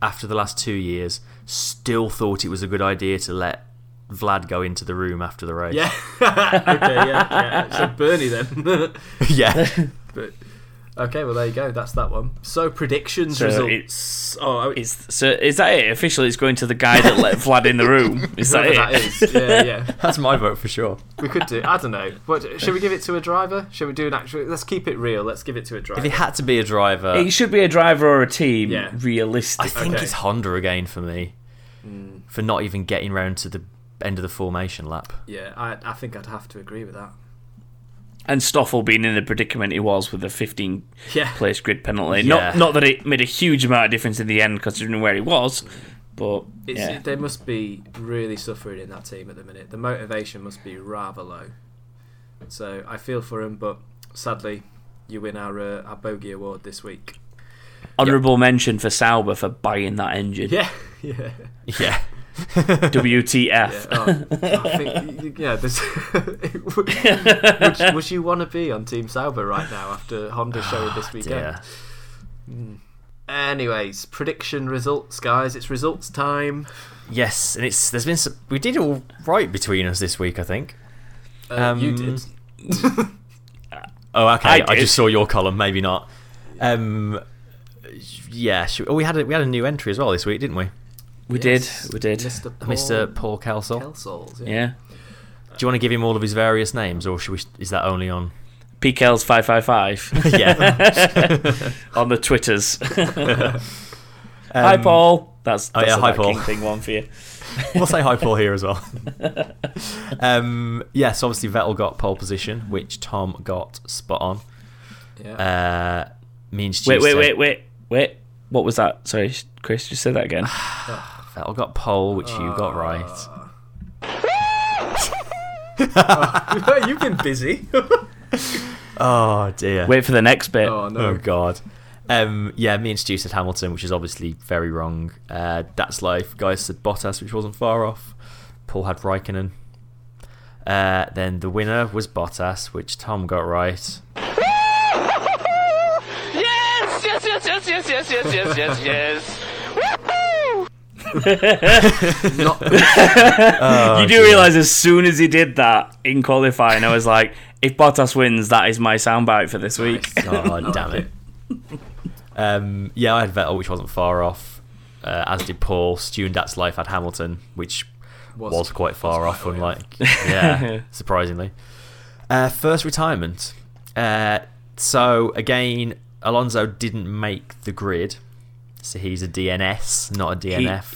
after the last two years, still thought it was a good idea to let Vlad go into the room after the race. Yeah. okay. Yeah. yeah. So Bernie then. yeah. but okay. Well, there you go. That's that one. So predictions So results. oh, Is so is that it? Officially, it's going to the guy that let Vlad in the room. Is that whoever it? that is. Yeah. Yeah. That's my vote for sure. We could do. I don't know. What should we give it to a driver? Should we do an actual? Let's keep it real. Let's give it to a driver. If it had to be a driver, It should be a driver or a team. Yeah. Realistic. I think Okay. it's Honda again for me. Mm. For not even getting round to the end of the formation lap. yeah, I, I think I'd have to agree with that. And Stoffel being in the predicament he was with the 15 Yeah. place grid penalty. Yeah. Not not that it made a huge amount of difference in the end, considering where he was, but It's, yeah. They must be really suffering in that team at the minute. The motivation must be rather low. So I feel for him, but sadly, you win our uh, our bogey award this week. Honourable mention for Sauber for buying that engine. Yeah, yeah. Yeah. WTF. Yeah, oh, I think yeah. This, would, would you want to be on Team Sauber right now after Honda showing this weekend? Dear. Anyways, prediction results, guys. It's results time. Yes, and it's there's been some, we did all right between us this week, I think. Uh, you Um, did. Oh, okay. I I, just saw your column. Maybe not. Um, yeah. Oh, we had a, we had a new entry as well this week, didn't we? We Yes, did. We did. Mr. Paul Mr. Paul Kelsall. Kelsols. Yeah. Do you want to give him all of his various names, or should we? Is that only on? PKL's 555 yeah. on the Twitters. hi, Um, Paul. That's, oh, yeah, a hi, Paul. Thing one for you. we'll say hi, Paul, here as well. um, yes, obviously Vettel got pole position, which Tom got spot on. Yeah. Uh, me and Stu Wait, wait, wait, wait, wait. What was that? Sorry, Chris, just say that again. Vettel got pole, which you got right. You've been busy. Oh dear. Wait for the next bit. oh no. Oh god. Um, yeah, me and Stu said Hamilton, which is obviously very wrong. Uh, that's life. Guys said Bottas, which wasn't far off. Paul had Raikkonen. Uh, then the winner was Bottas, which Tom got right. Yes, yes, yes, yes, yes, yes, yes, yes, yes, yes. you do realise as soon as he did that in qualifying, I was like, if Bottas wins, that is my soundbite for this week. Oh damn it. Um, yeah, I had Vettel, which wasn't far off. Uh, as did Paul. Stu and That's Life had Hamilton, which Was- was, quite far was off, quite a way unlike yeah, surprisingly. Uh, first retirement. Uh, so again, Alonso didn't make the grid, so he's a DNS, not a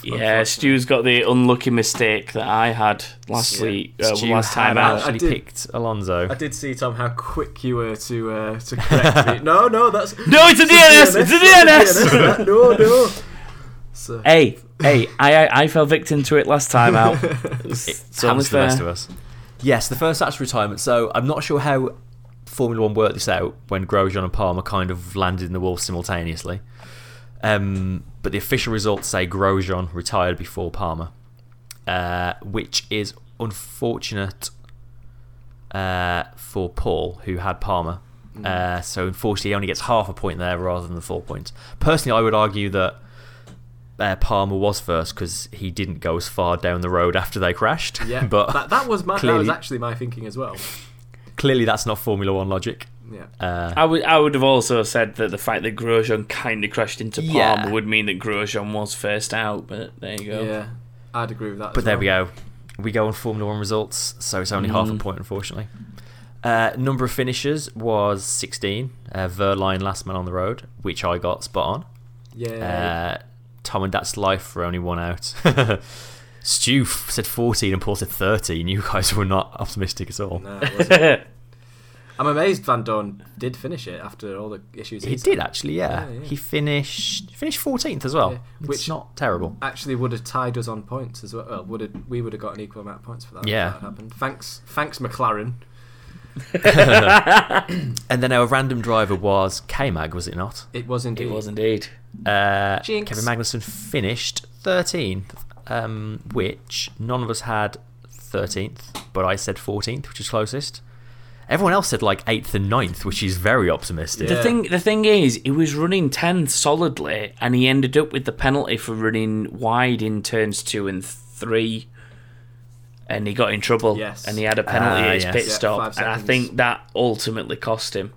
He- yeah, Stu's got the unlucky mistake that I had last Yeah. week, uh, Stu last time out. actually I did- picked Alonso. I did see Tom how quick you were to uh, to correct me. No, no, that's No, it's a DNS! It's a DNS! no, no. So, Hey, hey, I, I I fell victim to it last time out. It's, It it's happens to the rest fair. of us. Yes, the first actual retirement. So I'm not sure how Formula One worked this out when Grosjean and Palmer kind of landed in the wall simultaneously. Um, but the official results say Grosjean retired before Palmer, uh, which is unfortunate uh, for Paul, who had Palmer. Uh, so unfortunately, he only gets half a point there rather than the full points. Personally, I would argue that uh, Palmer was first because he didn't go as far down the road after they crashed. yeah, but that, that was my that was actually my thinking as well. clearly that's not Formula One logic. Yeah. Uh, I would I would have also said that the fact that Grosjean kind of crashed into Palmer Yeah. would mean that Grosjean was first out, but there you go. Yeah, I'd agree with that. but as there well. we go. We go on Formula One results, so it's only half a Mm. point, unfortunately. Uh, number of finishes was 16. Uh, Wehrlein last man on the road, which I got spot on. Yeah. Uh, Tom and That's Life were only one out. Stu said 14 and Paul said 13. You guys were not optimistic at all. no, it wasn't. I'm amazed Vandoorne did finish it after all the issues. He did had. actually, yeah. Yeah, yeah. He finished finished 14th as well. Yeah, Which which- is not terrible. Actually, would have tied us on points as well. well would have, we would have got an equal amount of points for that. if Yeah. that happened. Thanks, thanks McLaren. And then our random driver was K Mag, was it not? It was indeed. It was indeed. Uh, Jinx. Kevin Magnussen finished 13th, um, which none of us had 13th, but I said 14th, which is closest. Everyone else said like 8th and ninth, which is very optimistic. The thing, the thing is, he was running tenth solidly, and he ended up with the penalty for running wide in turns two and three, and he got in trouble. Yes. and he had a penalty Ah, at his yes. pit Yeah, stop, five and I seconds. think that ultimately cost him.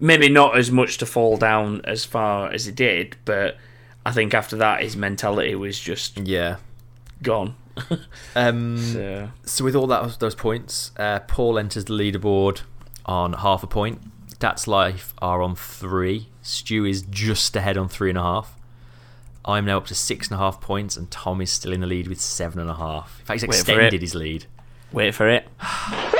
Maybe not as much to fall down as far as he did, but I think after that his mentality was just Yeah. gone. Um, So So with all that those points, uh, Paul enters the leaderboard on half a point. Dat's Life are on three. Stu is just ahead on three and a half. I'm now up to six and a half points, and Tom is still in the lead with seven and a half. In fact, he's Wait extended his lead. wait for it.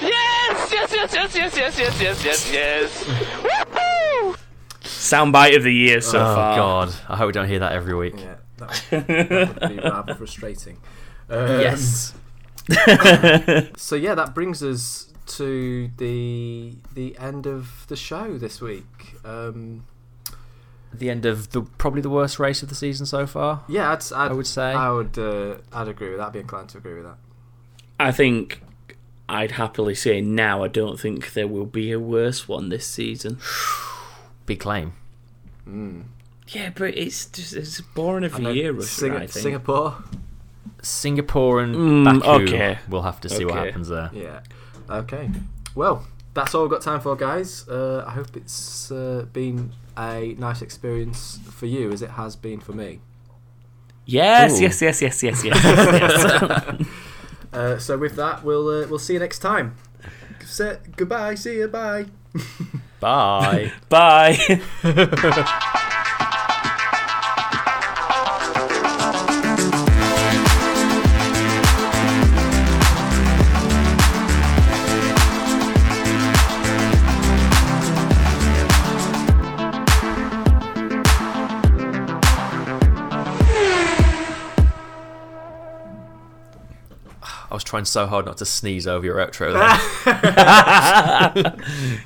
Yes, yes, yes, yes, yes, yes, yes, yes, yes, yes. Woohoo! Soundbite of the year so oh far. God, I hope we don't hear that every week. Yeah, that would, that would be rather frustrating. Um, Yes. So yeah, that brings us to the the end of the show this week. Um, the end of the probably the worst race of the season so far. yeah, I'd, I'd, I would say. I would uh, I'd agree with that. I'd be inclined to agree with that. I think I'd happily say now I don't think there will be a worse one this season. Big claim. Yeah, but it's just it's boring every year, Russia, Sing- I think. Singapore. Singapore and Mm, Baku. okay. We'll have to see what Okay. happens there. Yeah. Okay. Well, that's all we've got time for, guys. Uh, I hope it's uh, been a nice experience for you, as it has been for me. Yes, Ooh. yes, yes, yes, yes, yes, yes. Uh, so with that, we'll uh, we'll see you next time. Say, goodbye. See you. Bye. Bye. Bye. I was trying so hard not to sneeze over your outro. There.